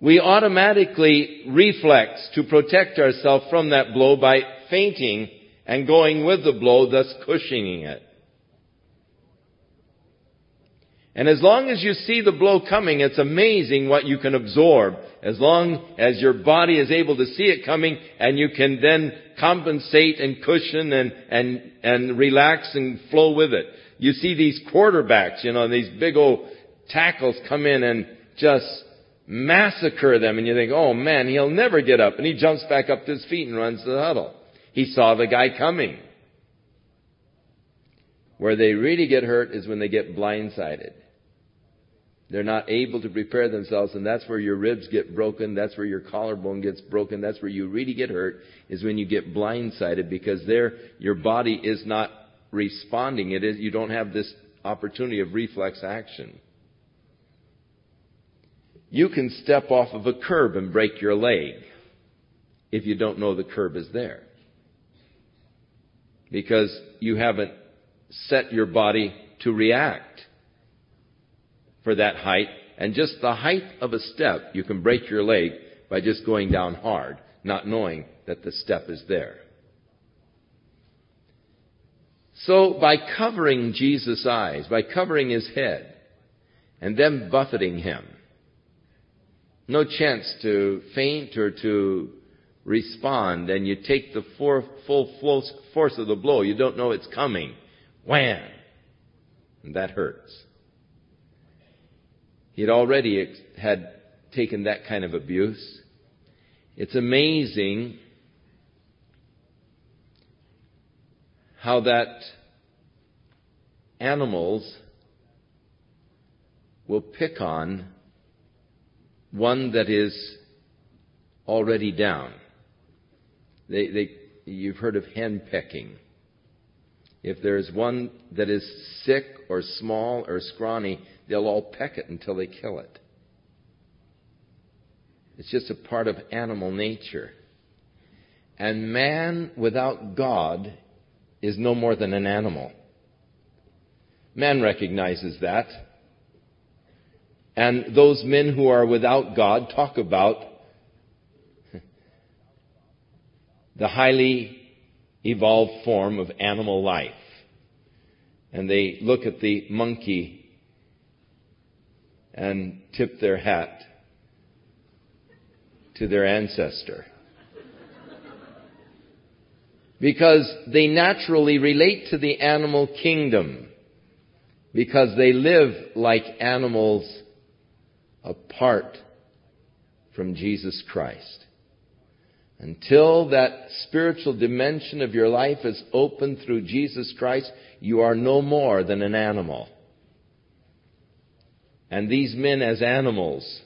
we automatically reflex to protect ourselves from that blow by fainting and going with the blow, thus cushioning it. And as long as you see the blow coming, it's amazing what you can absorb. As long as your body is able to see it coming and you can then compensate and cushion and, and, and relax and flow with it. You see these quarterbacks, you know, these big old tackles come in and just massacre them and you think, oh man, he'll never get up. And he jumps back up to his feet and runs to the huddle. He saw the guy coming. Where they really get hurt is when they get blindsided. They're not able to prepare themselves, and that's where your ribs get broken. That's where your collarbone gets broken. That's where you really get hurt, is when you get blindsided because there your body is not responding. It is you don't have this opportunity of reflex action. You can step off of a curb and break your leg if you don't know the curb is there. Because you haven't set your body to react for that height. And just the height of a step, you can break your leg by just going down hard, not knowing that the step is there. So by covering Jesus' eyes, by covering his head, and then buffeting him, no chance to faint or to respond, and you take the full force of the blow. You don't know it's coming. Wham! And that hurts. He'd already had taken that kind of abuse. It's amazing how that animals will pick on one that is already down. They, they, you've heard of hen pecking. If there's one that is sick or small or scrawny, they'll all peck it until they kill it. It's just a part of animal nature. And man without God is no more than an animal. Man recognizes that. And those men who are without God talk about the highly evolved form of animal life. And they look at the monkey and tip their hat to their ancestor. Because they naturally relate to the animal kingdom because they live like animals apart from Jesus Christ. Until that spiritual dimension of your life is opened through Jesus Christ, you are no more than an animal. And these men as animals,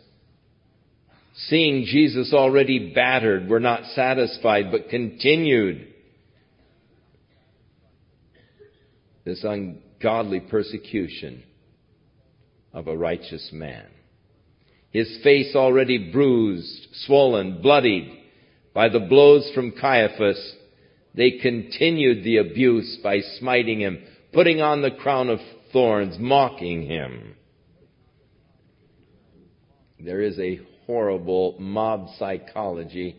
seeing Jesus already battered, were not satisfied, but continued this ungodly persecution of a righteous man. His face already bruised, swollen, bloodied by the blows from Caiaphas, they continued the abuse by smiting him, putting on the crown of thorns, mocking him. There is a horrible mob psychology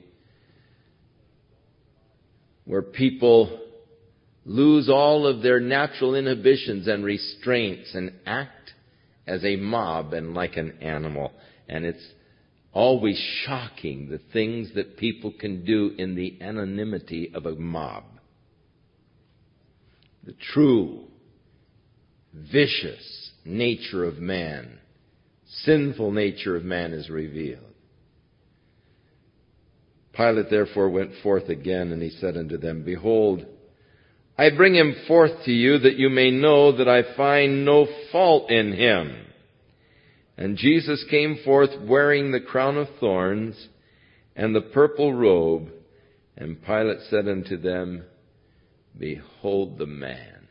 where people lose all of their natural inhibitions and restraints and act as a mob and like an animal. And it's always shocking the things that people can do in the anonymity of a mob. The true, vicious nature of man, sinful nature of man is revealed. Pilate therefore went forth again and he said unto them, Behold, I bring him forth to you that you may know that I find no fault in him. And Jesus came forth wearing the crown of thorns and the purple robe. And Pilate said unto them, Behold the man.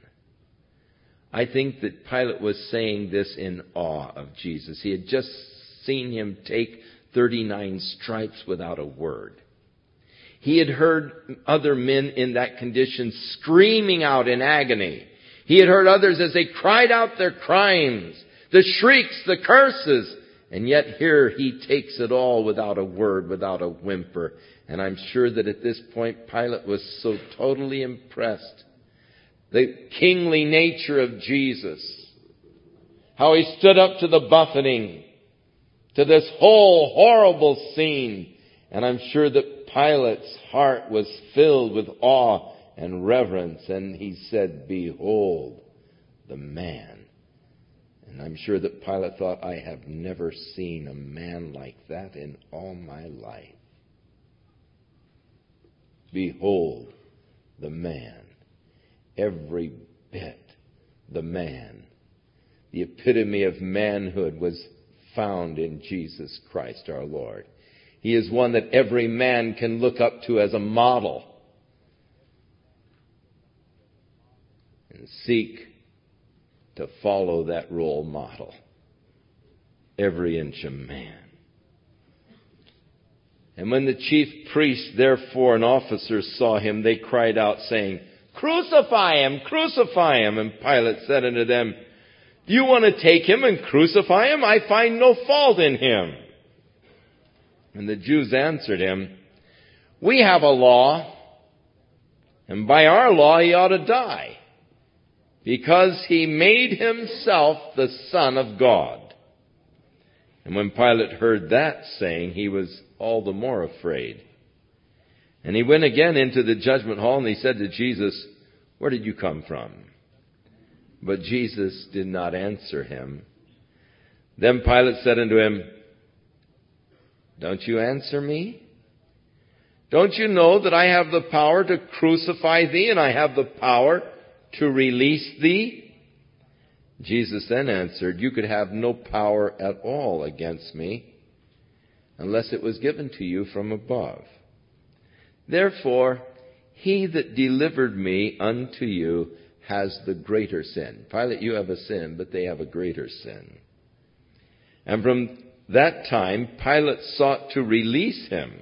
I think that Pilate was saying this in awe of Jesus. He had just seen him take 39 stripes without a word. He had heard other men in that condition screaming out in agony. He had heard others as they cried out their crimes, the shrieks, the curses, and yet here he takes it all without a word, without a whimper. And I'm sure that at this point Pilate was so totally impressed. The kingly nature of Jesus. How he stood up to the buffeting, to this whole horrible scene. And I'm sure that Pilate's heart was filled with awe and reverence, and he said, Behold the man. And I'm sure that Pilate thought, I have never seen a man like that in all my life. Behold the man. Every bit the man. The epitome of manhood was found in Jesus Christ our Lord. He is one that every man can look up to as a model and seek to follow that role model. Every inch of man. And when the chief priests, therefore, and officers saw him, they cried out, saying, Crucify him! Crucify him! And Pilate said unto them, Do you want to take him and crucify him? I find no fault in him. And the Jews answered him, We have a law, and by our law he ought to die, because he made himself the Son of God. And when Pilate heard that saying, he was all the more afraid. And he went again into the judgment hall and he said to Jesus, Where did you come from? But Jesus did not answer him. Then Pilate said unto him, don't you answer me? Don't you know that I have the power to crucify thee and I have the power to release thee? Jesus then answered, You could have no power at all against me unless it was given to you from above. Therefore, he that delivered me unto you has the greater sin. Pilate, you have a sin, but they have a greater sin. And from that time, Pilate sought to release him.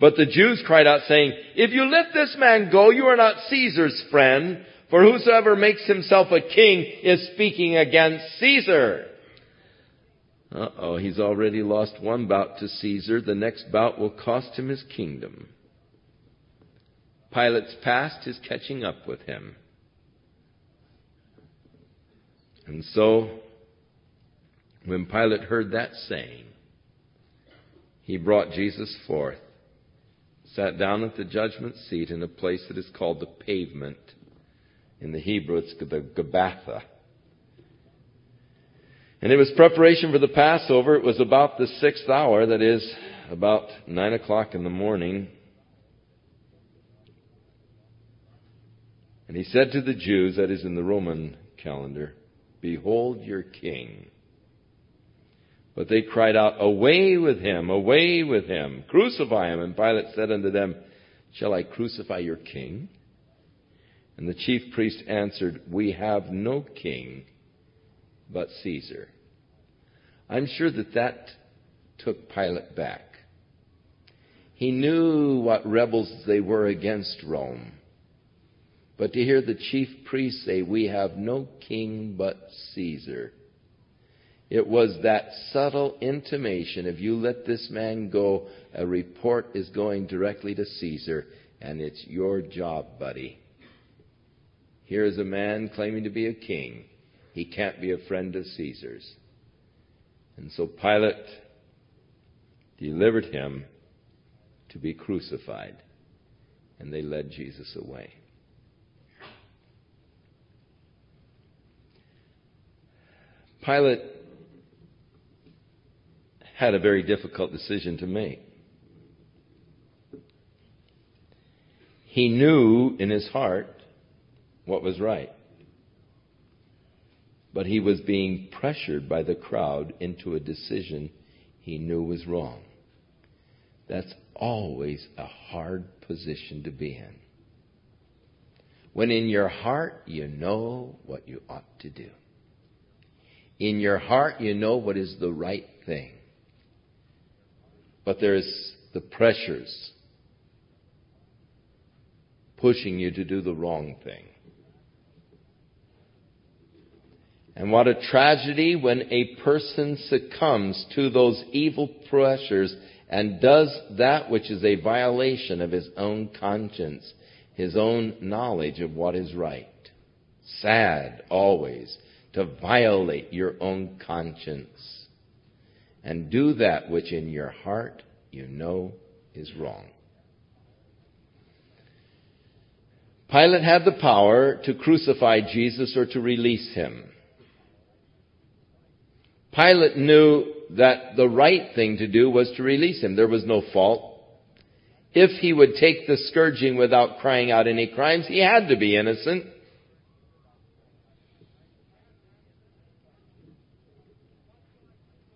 But the Jews cried out saying, If you let this man go, you are not Caesar's friend, for whosoever makes himself a king is speaking against Caesar. Uh-oh, he's already lost one bout to Caesar. The next bout will cost him his kingdom. Pilate's past is catching up with him. And so when Pilate heard that saying, he brought Jesus forth, sat down at the judgment seat in a place that is called the pavement. In the Hebrew, it's the Gabbatha. And it was preparation for the Passover. It was about the sixth hour, that is, about nine o'clock in the morning. And he said to the Jews, that is in the Roman calendar, Behold your king. But they cried out, Away with him, away with him, crucify him. And Pilate said unto them, Shall I crucify your king? And the chief priest answered, We have no king but Caesar. I'm sure that that took Pilate back. He knew what rebels they were against Rome. But to hear the chief priest say, We have no king but Caesar, it was that subtle intimation if you let this man go, a report is going directly to Caesar, and it's your job, buddy. Here is a man claiming to be a king. He can't be a friend of Caesar's. And so Pilate delivered him to be crucified, and they led Jesus away. Pilate had a very difficult decision to make. He knew in his heart what was right. But he was being pressured by the crowd into a decision he knew was wrong. That's always a hard position to be in. When in your heart you know what you ought to do. In your heart you know what is the right thing. But there's the pressures pushing you to do the wrong thing. And what a tragedy when a person succumbs to those evil pressures and does that which is a violation of his own conscience, his own knowledge of what is right. Sad, always, to violate your own conscience and do that which in your heart you know is wrong. Pilate had the power to crucify Jesus or to release him. Pilate knew that the right thing to do was to release him. There was no fault. If he would take the scourging without crying out any crimes, he had to be innocent.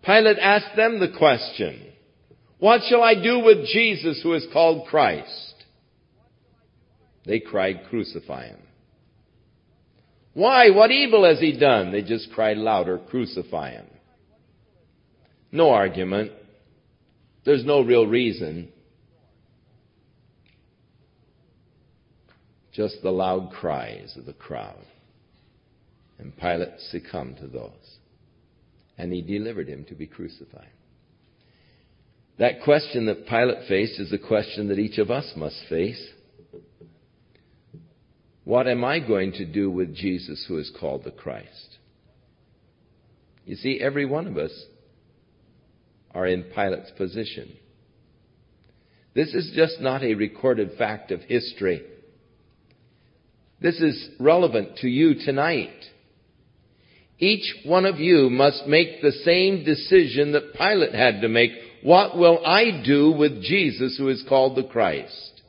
Pilate asked them the question, What shall I do with Jesus who is called Christ? They cried, Crucify him. Why? What evil has he done? They just cried louder, Crucify him. No argument. There's no real reason. Just the loud cries of the crowd. And Pilate succumbed to those and he delivered him to be crucified. That question that Pilate faced is a question that each of us must face. What am I going to do with Jesus who is called the Christ? You see, every one of us are in Pilate's position. This is just not a recorded fact of history. This is relevant to you tonight. Each one of you must make the same decision that Pilate had to make. What will I do with Jesus who is called the Christ?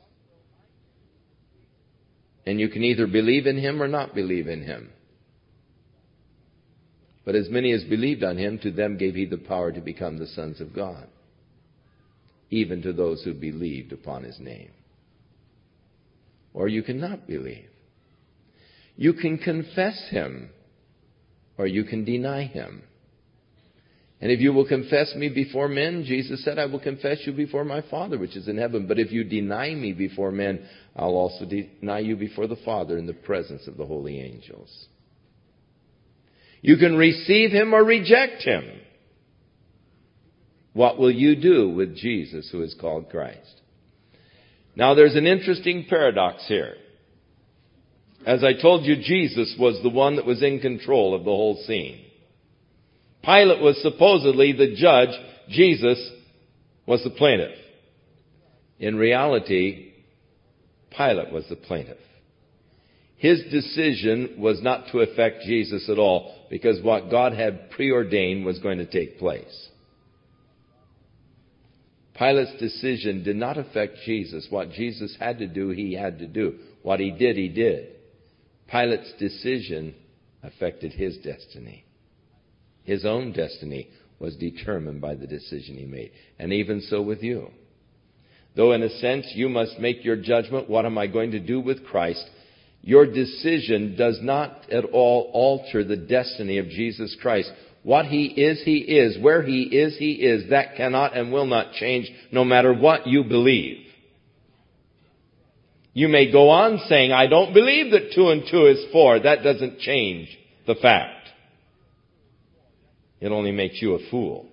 And you can either believe in him or not believe in him. But as many as believed on him, to them gave he the power to become the sons of God, even to those who believed upon his name. Or you cannot believe. You can confess him or you can deny him. And if you will confess me before men, Jesus said, I will confess you before my Father which is in heaven. But if you deny me before men, I'll also deny you before the Father in the presence of the holy angels. You can receive him or reject him. What will you do with Jesus who is called Christ? Now there's an interesting paradox here. As I told you, Jesus was the one that was in control of the whole scene. Pilate was supposedly the judge. Jesus was the plaintiff. In reality, Pilate was the plaintiff. His decision was not to affect Jesus at all because what God had preordained was going to take place. Pilate's decision did not affect Jesus. What Jesus had to do, he had to do. What he did, he did. Pilate's decision affected his destiny. His own destiny was determined by the decision he made. And even so with you. Though in a sense you must make your judgment, what am I going to do with Christ? Your decision does not at all alter the destiny of Jesus Christ. What He is, He is. Where He is, He is. That cannot and will not change no matter what you believe. You may go on saying, I don't believe that two and two is four. That doesn't change the fact. It only makes you a fool.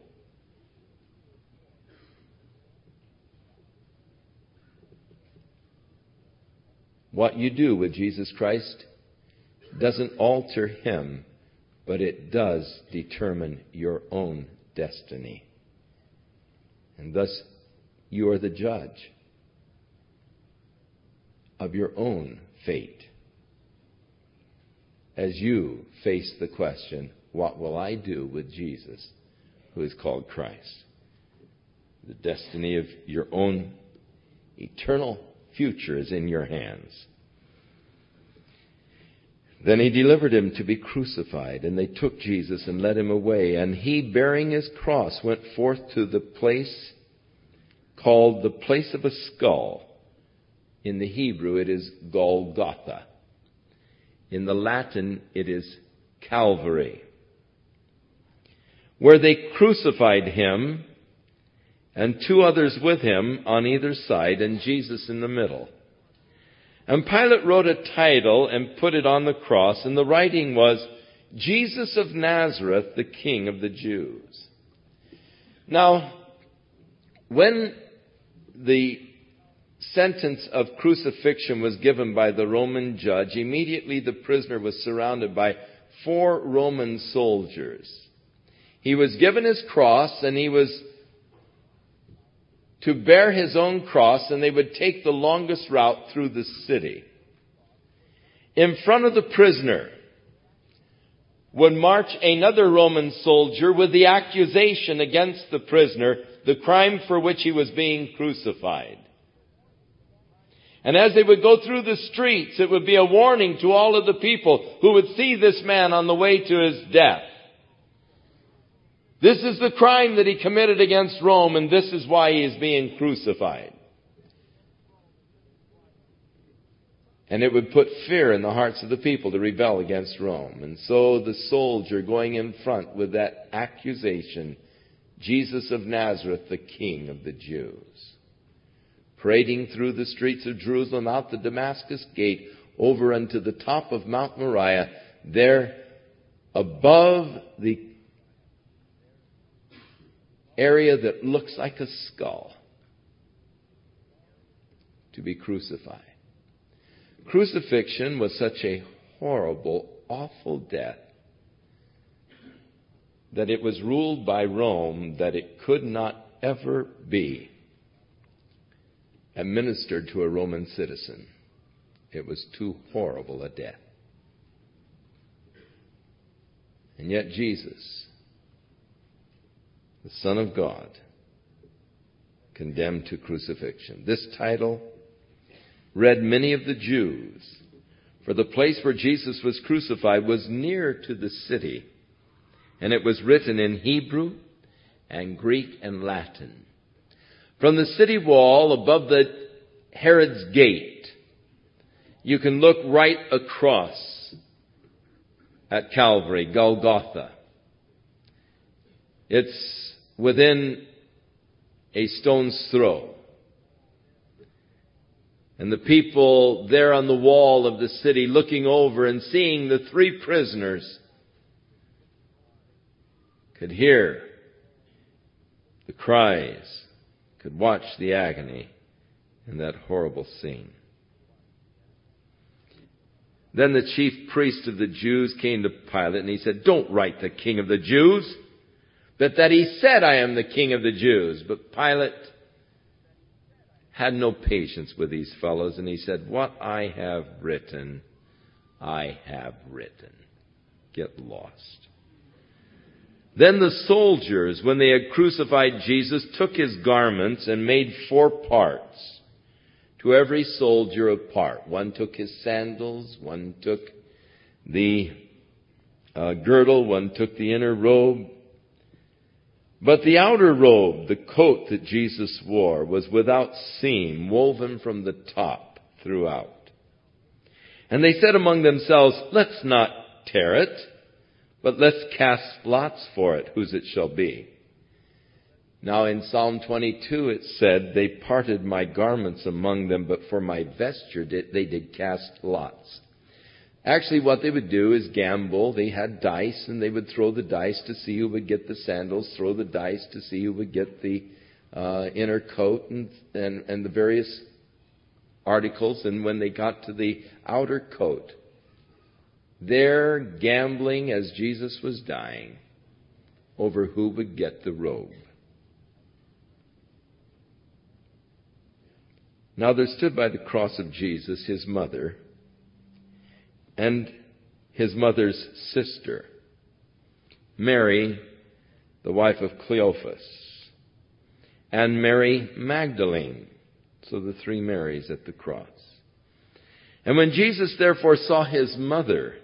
What you do with Jesus Christ doesn't alter him, but it does determine your own destiny. And thus, you are the judge of your own fate as you face the question, what will I do with Jesus, who is called Christ? The destiny of your own eternal future is in your hands. Then he delivered him to be crucified, and they took Jesus and led him away. And he, bearing his cross, went forth to the place called the place of a skull. In the Hebrew, it is Golgotha. In the Latin, it is Calvary. Where they crucified him and two others with him on either side, and Jesus in the middle. And Pilate wrote a title and put it on the cross, and the writing was, Jesus of Nazareth, the King of the Jews. Now, when the sentence of crucifixion was given by the Roman judge, immediately the prisoner was surrounded by four Roman soldiers. He was given his cross and he was to bear his own cross and they would take the longest route through the city. In front of the prisoner would march another Roman soldier with the accusation against the prisoner, the crime for which he was being crucified. And as they would go through the streets, it would be a warning to all of the people who would see this man on the way to his death. This is the crime that he committed against Rome, and this is why he is being crucified. And it would put fear in the hearts of the people to rebel against Rome. And so the soldier going in front with that accusation, Jesus of Nazareth, the King of the Jews, parading through the streets of Jerusalem out the Damascus gate over unto the top of Mount Moriah, there above the area that looks like a skull to be crucified. Crucifixion was such a horrible, awful death that it was ruled by Rome that it could not ever be administered to a Roman citizen. It was too horrible a death. And yet Jesus the Son of God, condemned to crucifixion. This title read many of the Jews, for the place where Jesus was crucified was near to the city, and it was written in Hebrew and Greek and Latin. From the city wall above the Herod's gate, you can look right across at Calvary, Golgotha. It's within a stone's throw. And the people there on the wall of the city looking over and seeing the three prisoners could hear the cries, could watch the agony in that horrible scene. Then the chief priest of the Jews came to Pilate and he said, Don't write the king of the Jews but that he said, I am the king of the Jews. But Pilate had no patience with these fellows and he said, What I have written, I have written. Get lost. Then the soldiers, when they had crucified Jesus, took his garments and made four parts. To every soldier a part. One took his sandals, one took the uh, girdle, one took the inner robe. But the outer robe, the coat that Jesus wore, was without seam, woven from the top throughout. And they said among themselves, let's not tear it, but let's cast lots for it, whose it shall be. Now in Psalm 22 it said, they parted my garments among them, but for my vesture did, they did cast lots. Actually, what they would do is gamble. They had dice, and they would throw the dice to see who would get the sandals, throw the dice to see who would get the uh, inner coat and, and, and the various articles. And when they got to the outer coat, they're gambling as Jesus was dying over who would get the robe. Now there stood by the cross of Jesus his mother and his mother's sister, Mary, the wife of Cleophas, and Mary Magdalene. So the three Marys at the cross. And when Jesus therefore saw his mother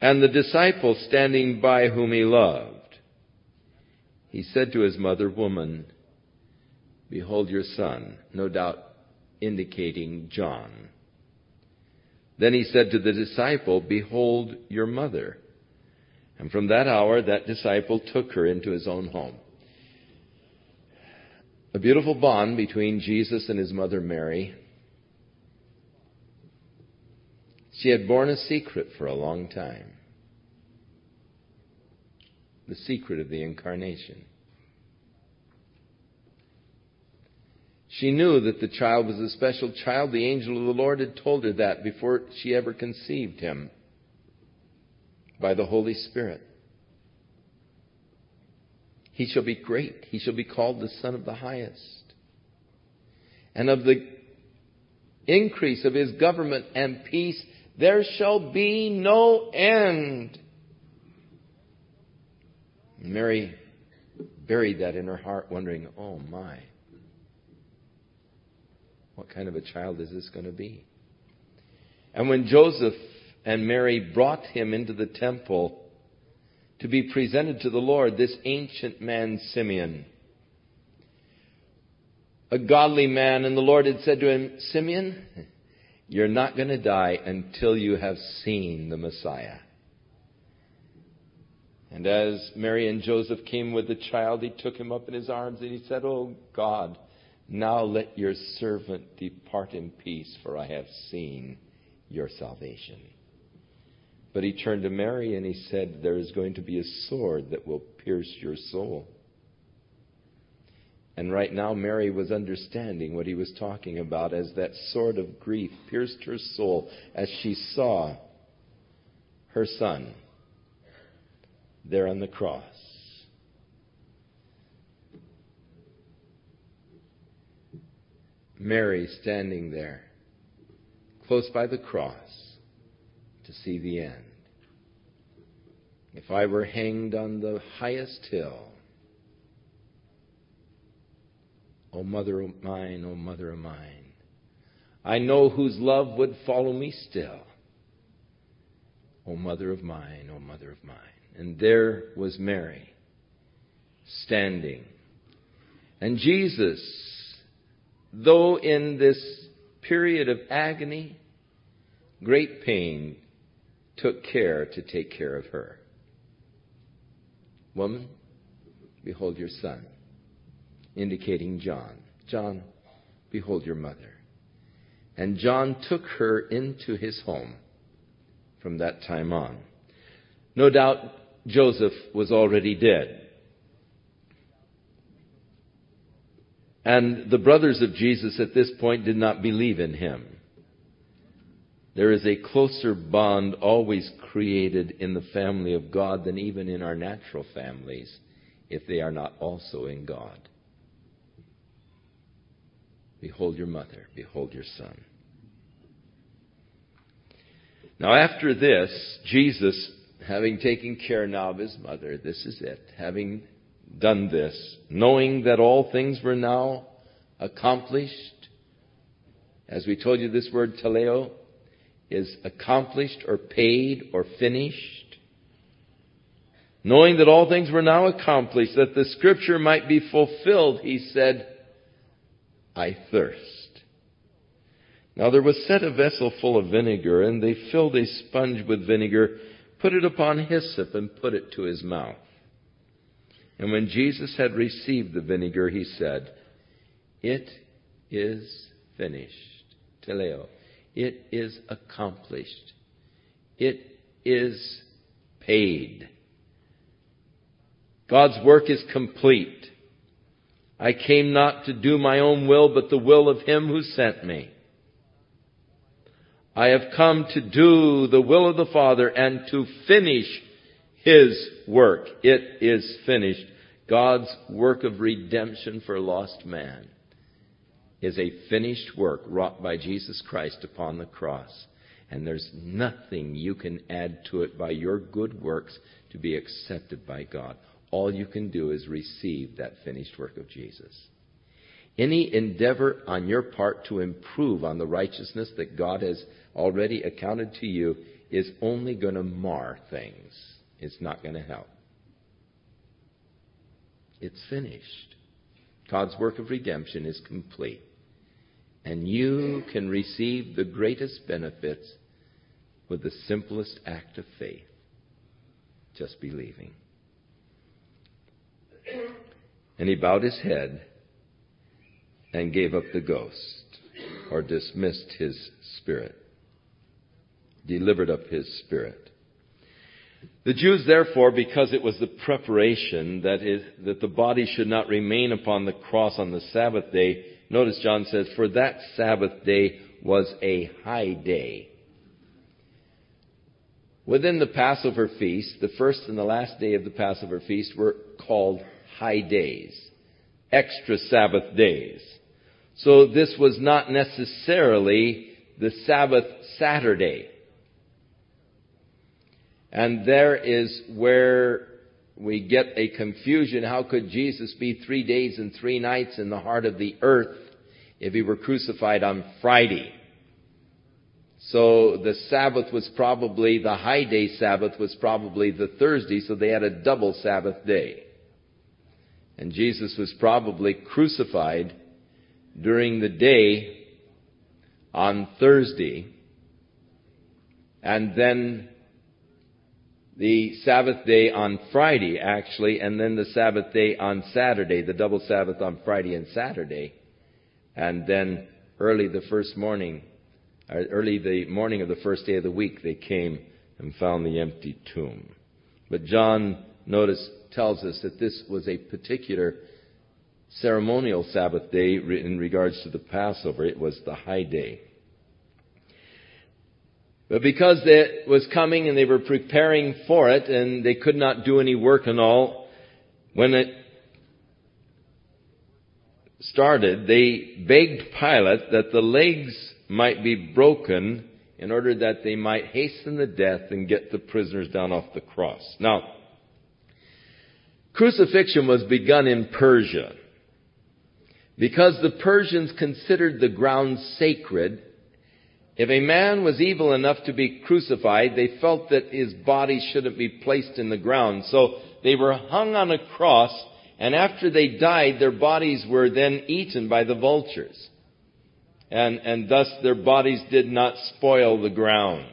and the disciple standing by whom he loved, he said to his mother, Woman, behold your son, no doubt indicating John. Then he said to the disciple, Behold your mother. And from that hour, that disciple took her into his own home. A beautiful bond between Jesus and his mother Mary. She had borne a secret for a long time. The secret of the incarnation. She knew that the child was a special child. The angel of the Lord had told her that before she ever conceived him by the Holy Spirit. He shall be great. He shall be called the Son of the Highest. And of the increase of his government and peace, there shall be no end. Mary buried that in her heart, wondering, oh my. What kind of a child is this going to be? And when Joseph and Mary brought him into the temple to be presented to the Lord, this ancient man, Simeon, a godly man, and the Lord had said to him, Simeon, you're not going to die until you have seen the Messiah. And as Mary and Joseph came with the child, he took him up in his arms and he said, Oh God, now let your servant depart in peace, for I have seen your salvation. But he turned to Mary and he said, There is going to be a sword that will pierce your soul. And right now, Mary was understanding what he was talking about as that sword of grief pierced her soul as she saw her son there on the cross. Mary standing there, close by the cross, to see the end. If I were hanged on the highest hill, O mother of mine, O mother of mine, I know whose love would follow me still. O mother of mine, O mother of mine. And there was Mary, standing. And Jesus though in this period of agony, great pain, took care to take care of her. Woman, behold your son, indicating John. John, behold your mother. And John took her into his home from that time on. No doubt Joseph was already dead. And the brothers of Jesus at this point did not believe in him. There is a closer bond always created in the family of God than even in our natural families if they are not also in God. Behold your mother. Behold your son. Now, after this, Jesus, having taken care now of his mother, this is it, having done this, knowing that all things were now accomplished, as we told you, this word teleo is accomplished or paid or finished. Knowing that all things were now accomplished, that the scripture might be fulfilled, he said, I thirst. Now there was set a vessel full of vinegar, and they filled a sponge with vinegar, put it upon hyssop, and put it to his mouth. And when Jesus had received the vinegar, he said, It is finished. Teleo. It is accomplished. It is paid. God's work is complete. I came not to do my own will, but the will of Him who sent me. I have come to do the will of the Father and to finish His work. It is finished. God's work of redemption for lost man is a finished work wrought by Jesus Christ upon the cross. And there's nothing you can add to it by your good works to be accepted by God. All you can do is receive that finished work of Jesus. Any endeavor on your part to improve on the righteousness that God has already accounted to you is only going to mar things. It's not going to help. It's finished. God's work of redemption is complete. And you can receive the greatest benefits with the simplest act of faith just believing. And he bowed his head and gave up the ghost, or dismissed his spirit, delivered up his spirit. The Jews, therefore, because it was the preparation that, is, that the body should not remain upon the cross on the Sabbath day, notice John says, for that Sabbath day was a high day. Within the Passover feast, the first and the last day of the Passover feast were called high days, extra Sabbath days. So this was not necessarily the Sabbath Saturday. And there is where we get a confusion. How could Jesus be three days and three nights in the heart of the earth if he were crucified on Friday? So the Sabbath was probably, the high day Sabbath was probably the Thursday, so they had a double Sabbath day. And Jesus was probably crucified during the day on Thursday, and then the Sabbath day on Friday, actually, and then the Sabbath day on Saturday, the double Sabbath on Friday and Saturday, and then early the first morning, uh, early the morning of the first day of the week, they came and found the empty tomb. But John, notice, tells us that this was a particular ceremonial Sabbath day in regards to the Passover. It was the high day. But because it was coming and they were preparing for it and they could not do any work and all, when it started, they begged Pilate that the legs might be broken in order that they might hasten the death and get the prisoners down off the cross. Now, crucifixion was begun in Persia. Because the Persians considered the ground sacred, if a man was evil enough to be crucified, they felt that his body shouldn't be placed in the ground. So they were hung on a cross, and after they died, their bodies were then eaten by the vultures. And, and thus their bodies did not spoil the ground.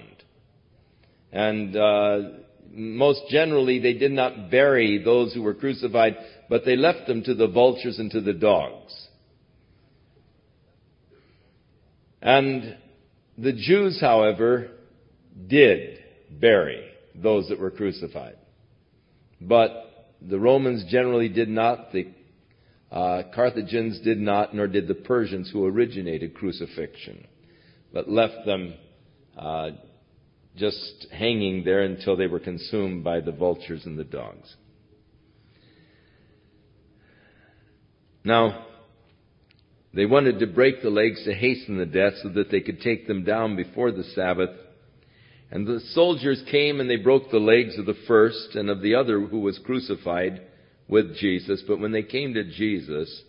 And uh, most generally, they did not bury those who were crucified, but they left them to the vultures and to the dogs. And the Jews, however, did bury those that were crucified. But the Romans generally did not, the uh, Carthaginians did not, nor did the Persians who originated crucifixion, but left them uh, just hanging there until they were consumed by the vultures and the dogs. Now, They wanted to break the legs to hasten the death so that they could take them down before the Sabbath. And the soldiers came and they broke the legs of the first and of the other who was crucified with Jesus. But when they came to Jesus,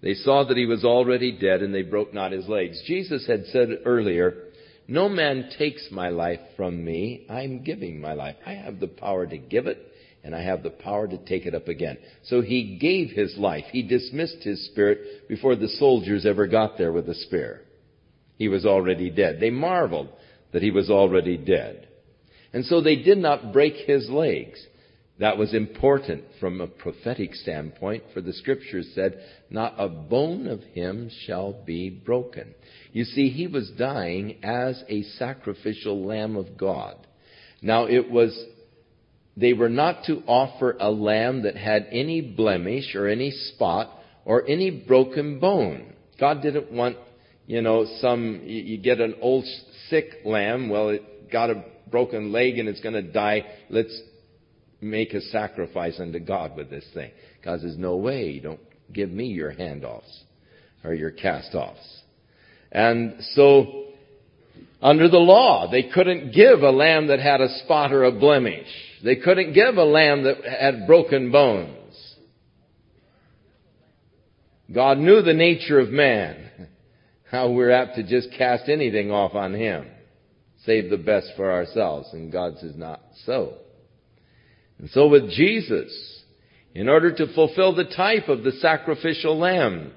they saw that he was already dead and they broke not his legs. Jesus had said earlier, no man takes my life from me. I'm giving my life. I have the power to give it and I have the power to take it up again. So he gave his life. He dismissed his spirit before the soldiers ever got there with the spear. He was already dead. They marveled that he was already dead. And so they did not break his legs. That was important from a prophetic standpoint, for the scriptures said, not a bone of him shall be broken. You see, he was dying as a sacrificial lamb of God. Now it was they were not to offer a lamb that had any blemish or any spot or any broken bone. God didn't want, you know, some, you get an old sick lamb, well, it got a broken leg and it's going to die. Let's make a sacrifice unto God with this thing. God says, no way, don't give me your handoffs or your cast-offs. And so, under the law, they couldn't give a lamb that had a spot or a blemish. They couldn't give a lamb that had broken bones. God knew the nature of man. How we're apt to just cast anything off on him. Save the best for ourselves. And God says not so. And so with Jesus, in order to fulfill the type of the sacrificial lamb,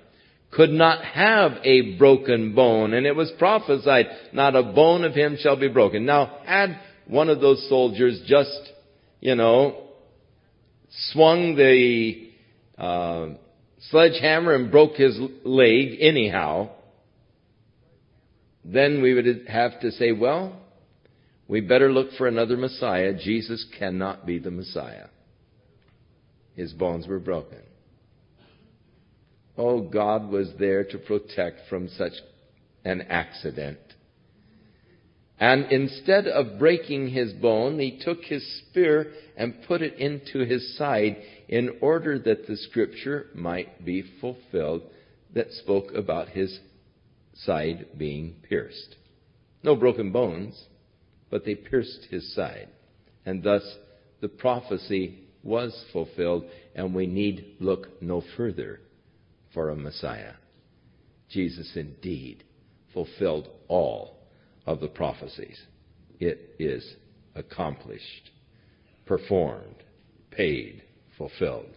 could not have a broken bone. And it was prophesied, not a bone of him shall be broken. Now, had one of those soldiers just you know, swung the uh, sledgehammer and broke his leg anyhow, then we would have to say, well, we better look for another Messiah. Jesus cannot be the Messiah. His bones were broken. Oh, God was there to protect from such an accident. And instead of breaking his bone, he took his spear and put it into his side in order that the scripture might be fulfilled that spoke about his side being pierced. No broken bones, but they pierced his side. And thus the prophecy was fulfilled, and we need look no further for a Messiah. Jesus indeed fulfilled all of the prophecies. It is accomplished, performed, paid, fulfilled.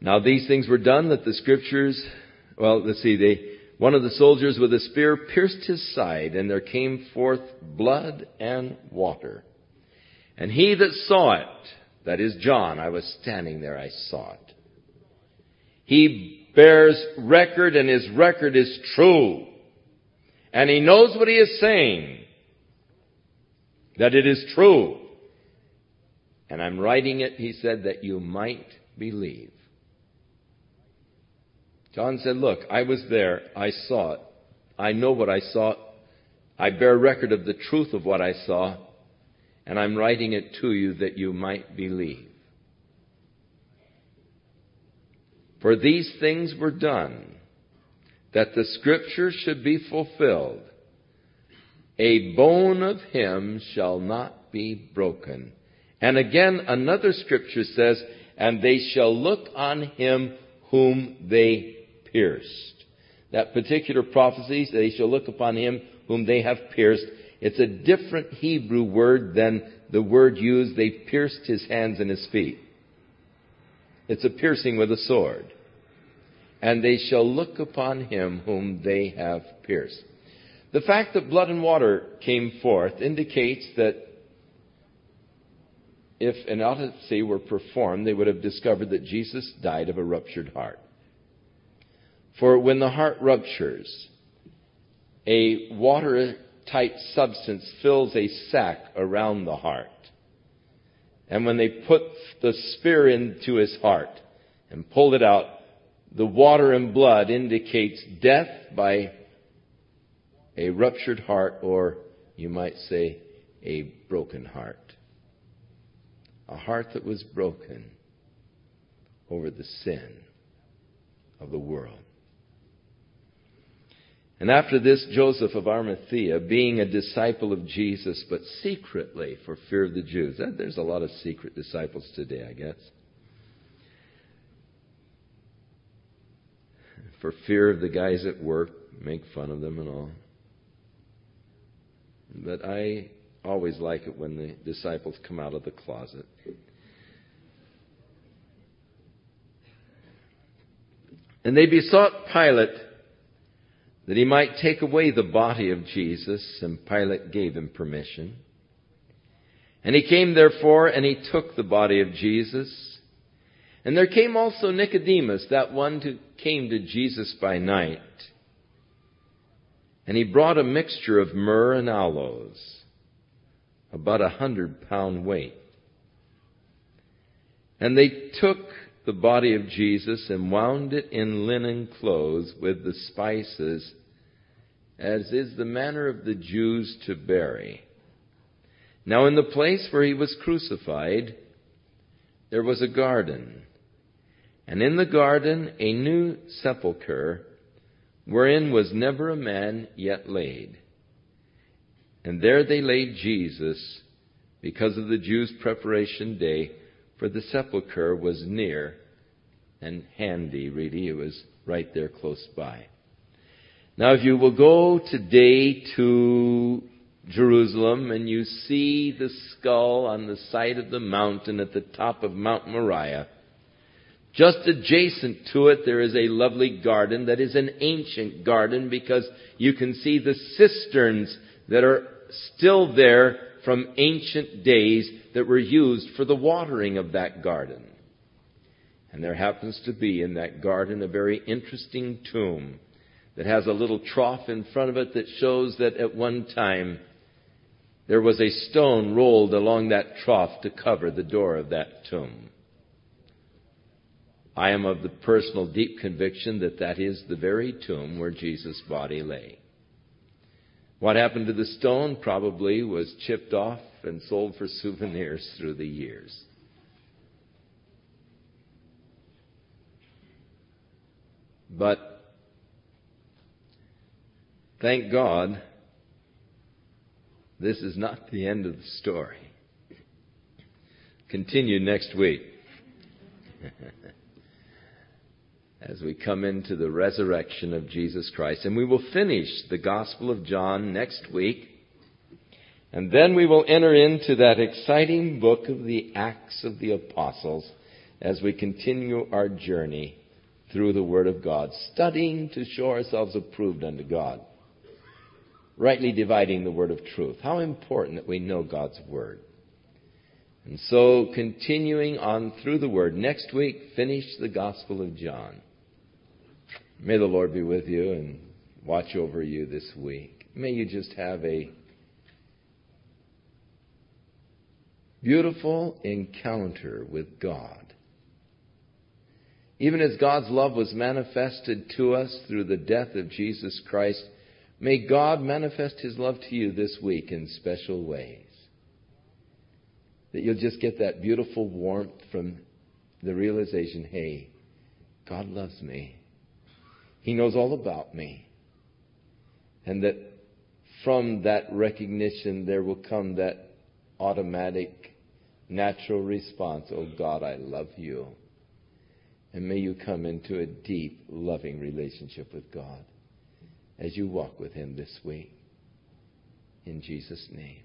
Now these things were done that the scriptures, well, let's see, they, one of the soldiers with a spear pierced his side, and there came forth blood and water. And he that saw it, that is John, I was standing there, I saw it. He bears record, and his record is true. And he knows what he is saying. That it is true. And I'm writing it, he said, that you might believe. John said, look, I was there. I saw it. I know what I saw. I bear record of the truth of what I saw. And I'm writing it to you that you might believe. For these things were done that the scripture should be fulfilled. A bone of him shall not be broken. And again, another scripture says, and they shall look on him whom they pierced. That particular prophecy, they shall look upon him whom they have pierced. It's a different Hebrew word than the word used, they pierced his hands and his feet. It's a piercing with a sword and they shall look upon him whom they have pierced. The fact that blood and water came forth indicates that if an autopsy were performed, they would have discovered that Jesus died of a ruptured heart. For when the heart ruptures, a water watertight substance fills a sac around the heart. And when they put the spear into his heart and pulled it out, the water and blood indicates death by a ruptured heart, or you might say a broken heart. A heart that was broken over the sin of the world. And after this, Joseph of Arimathea, being a disciple of Jesus, but secretly for fear of the Jews. There's a lot of secret disciples today, I guess. For fear of the guys at work, make fun of them and all. But I always like it when the disciples come out of the closet. And they besought Pilate that he might take away the body of Jesus, and Pilate gave him permission. And he came therefore, and he took the body of Jesus. And there came also Nicodemus, that one who came to Jesus by night. And he brought a mixture of myrrh and aloes, about a hundred pound weight. And they took the body of Jesus and wound it in linen clothes with the spices, as is the manner of the Jews to bury. Now in the place where he was crucified, there was a garden, and in the garden a new sepulchre, wherein was never a man yet laid. And there they laid Jesus, because of the Jews' preparation day, for the sepulchre was near and handy, really. It was right there close by. Now, if you will go today to Jerusalem and you see the skull on the side of the mountain at the top of Mount Moriah, just adjacent to it there is a lovely garden that is an ancient garden because you can see the cisterns that are still there from ancient days that were used for the watering of that garden. And there happens to be in that garden a very interesting tomb that has a little trough in front of it that shows that at one time there was a stone rolled along that trough to cover the door of that tomb. I am of the personal deep conviction that that is the very tomb where Jesus' body lay. What happened to the stone probably was chipped off and sold for souvenirs through the years. But thank God, this is not the end of the story. Continue next week. as we come into the resurrection of Jesus Christ. And we will finish the Gospel of John next week. And then we will enter into that exciting book of the Acts of the Apostles as we continue our journey through the Word of God, studying to show ourselves approved unto God, rightly dividing the Word of truth. How important that we know God's Word. And so, continuing on through the Word, next week, finish the Gospel of John. May the Lord be with you and watch over you this week. May you just have a beautiful encounter with God. Even as God's love was manifested to us through the death of Jesus Christ, may God manifest His love to you this week in special ways. That you'll just get that beautiful warmth from the realization hey, God loves me. He knows all about me. And that from that recognition, there will come that automatic, natural response Oh God, I love you. And may you come into a deep, loving relationship with God as you walk with Him this week. In Jesus' name.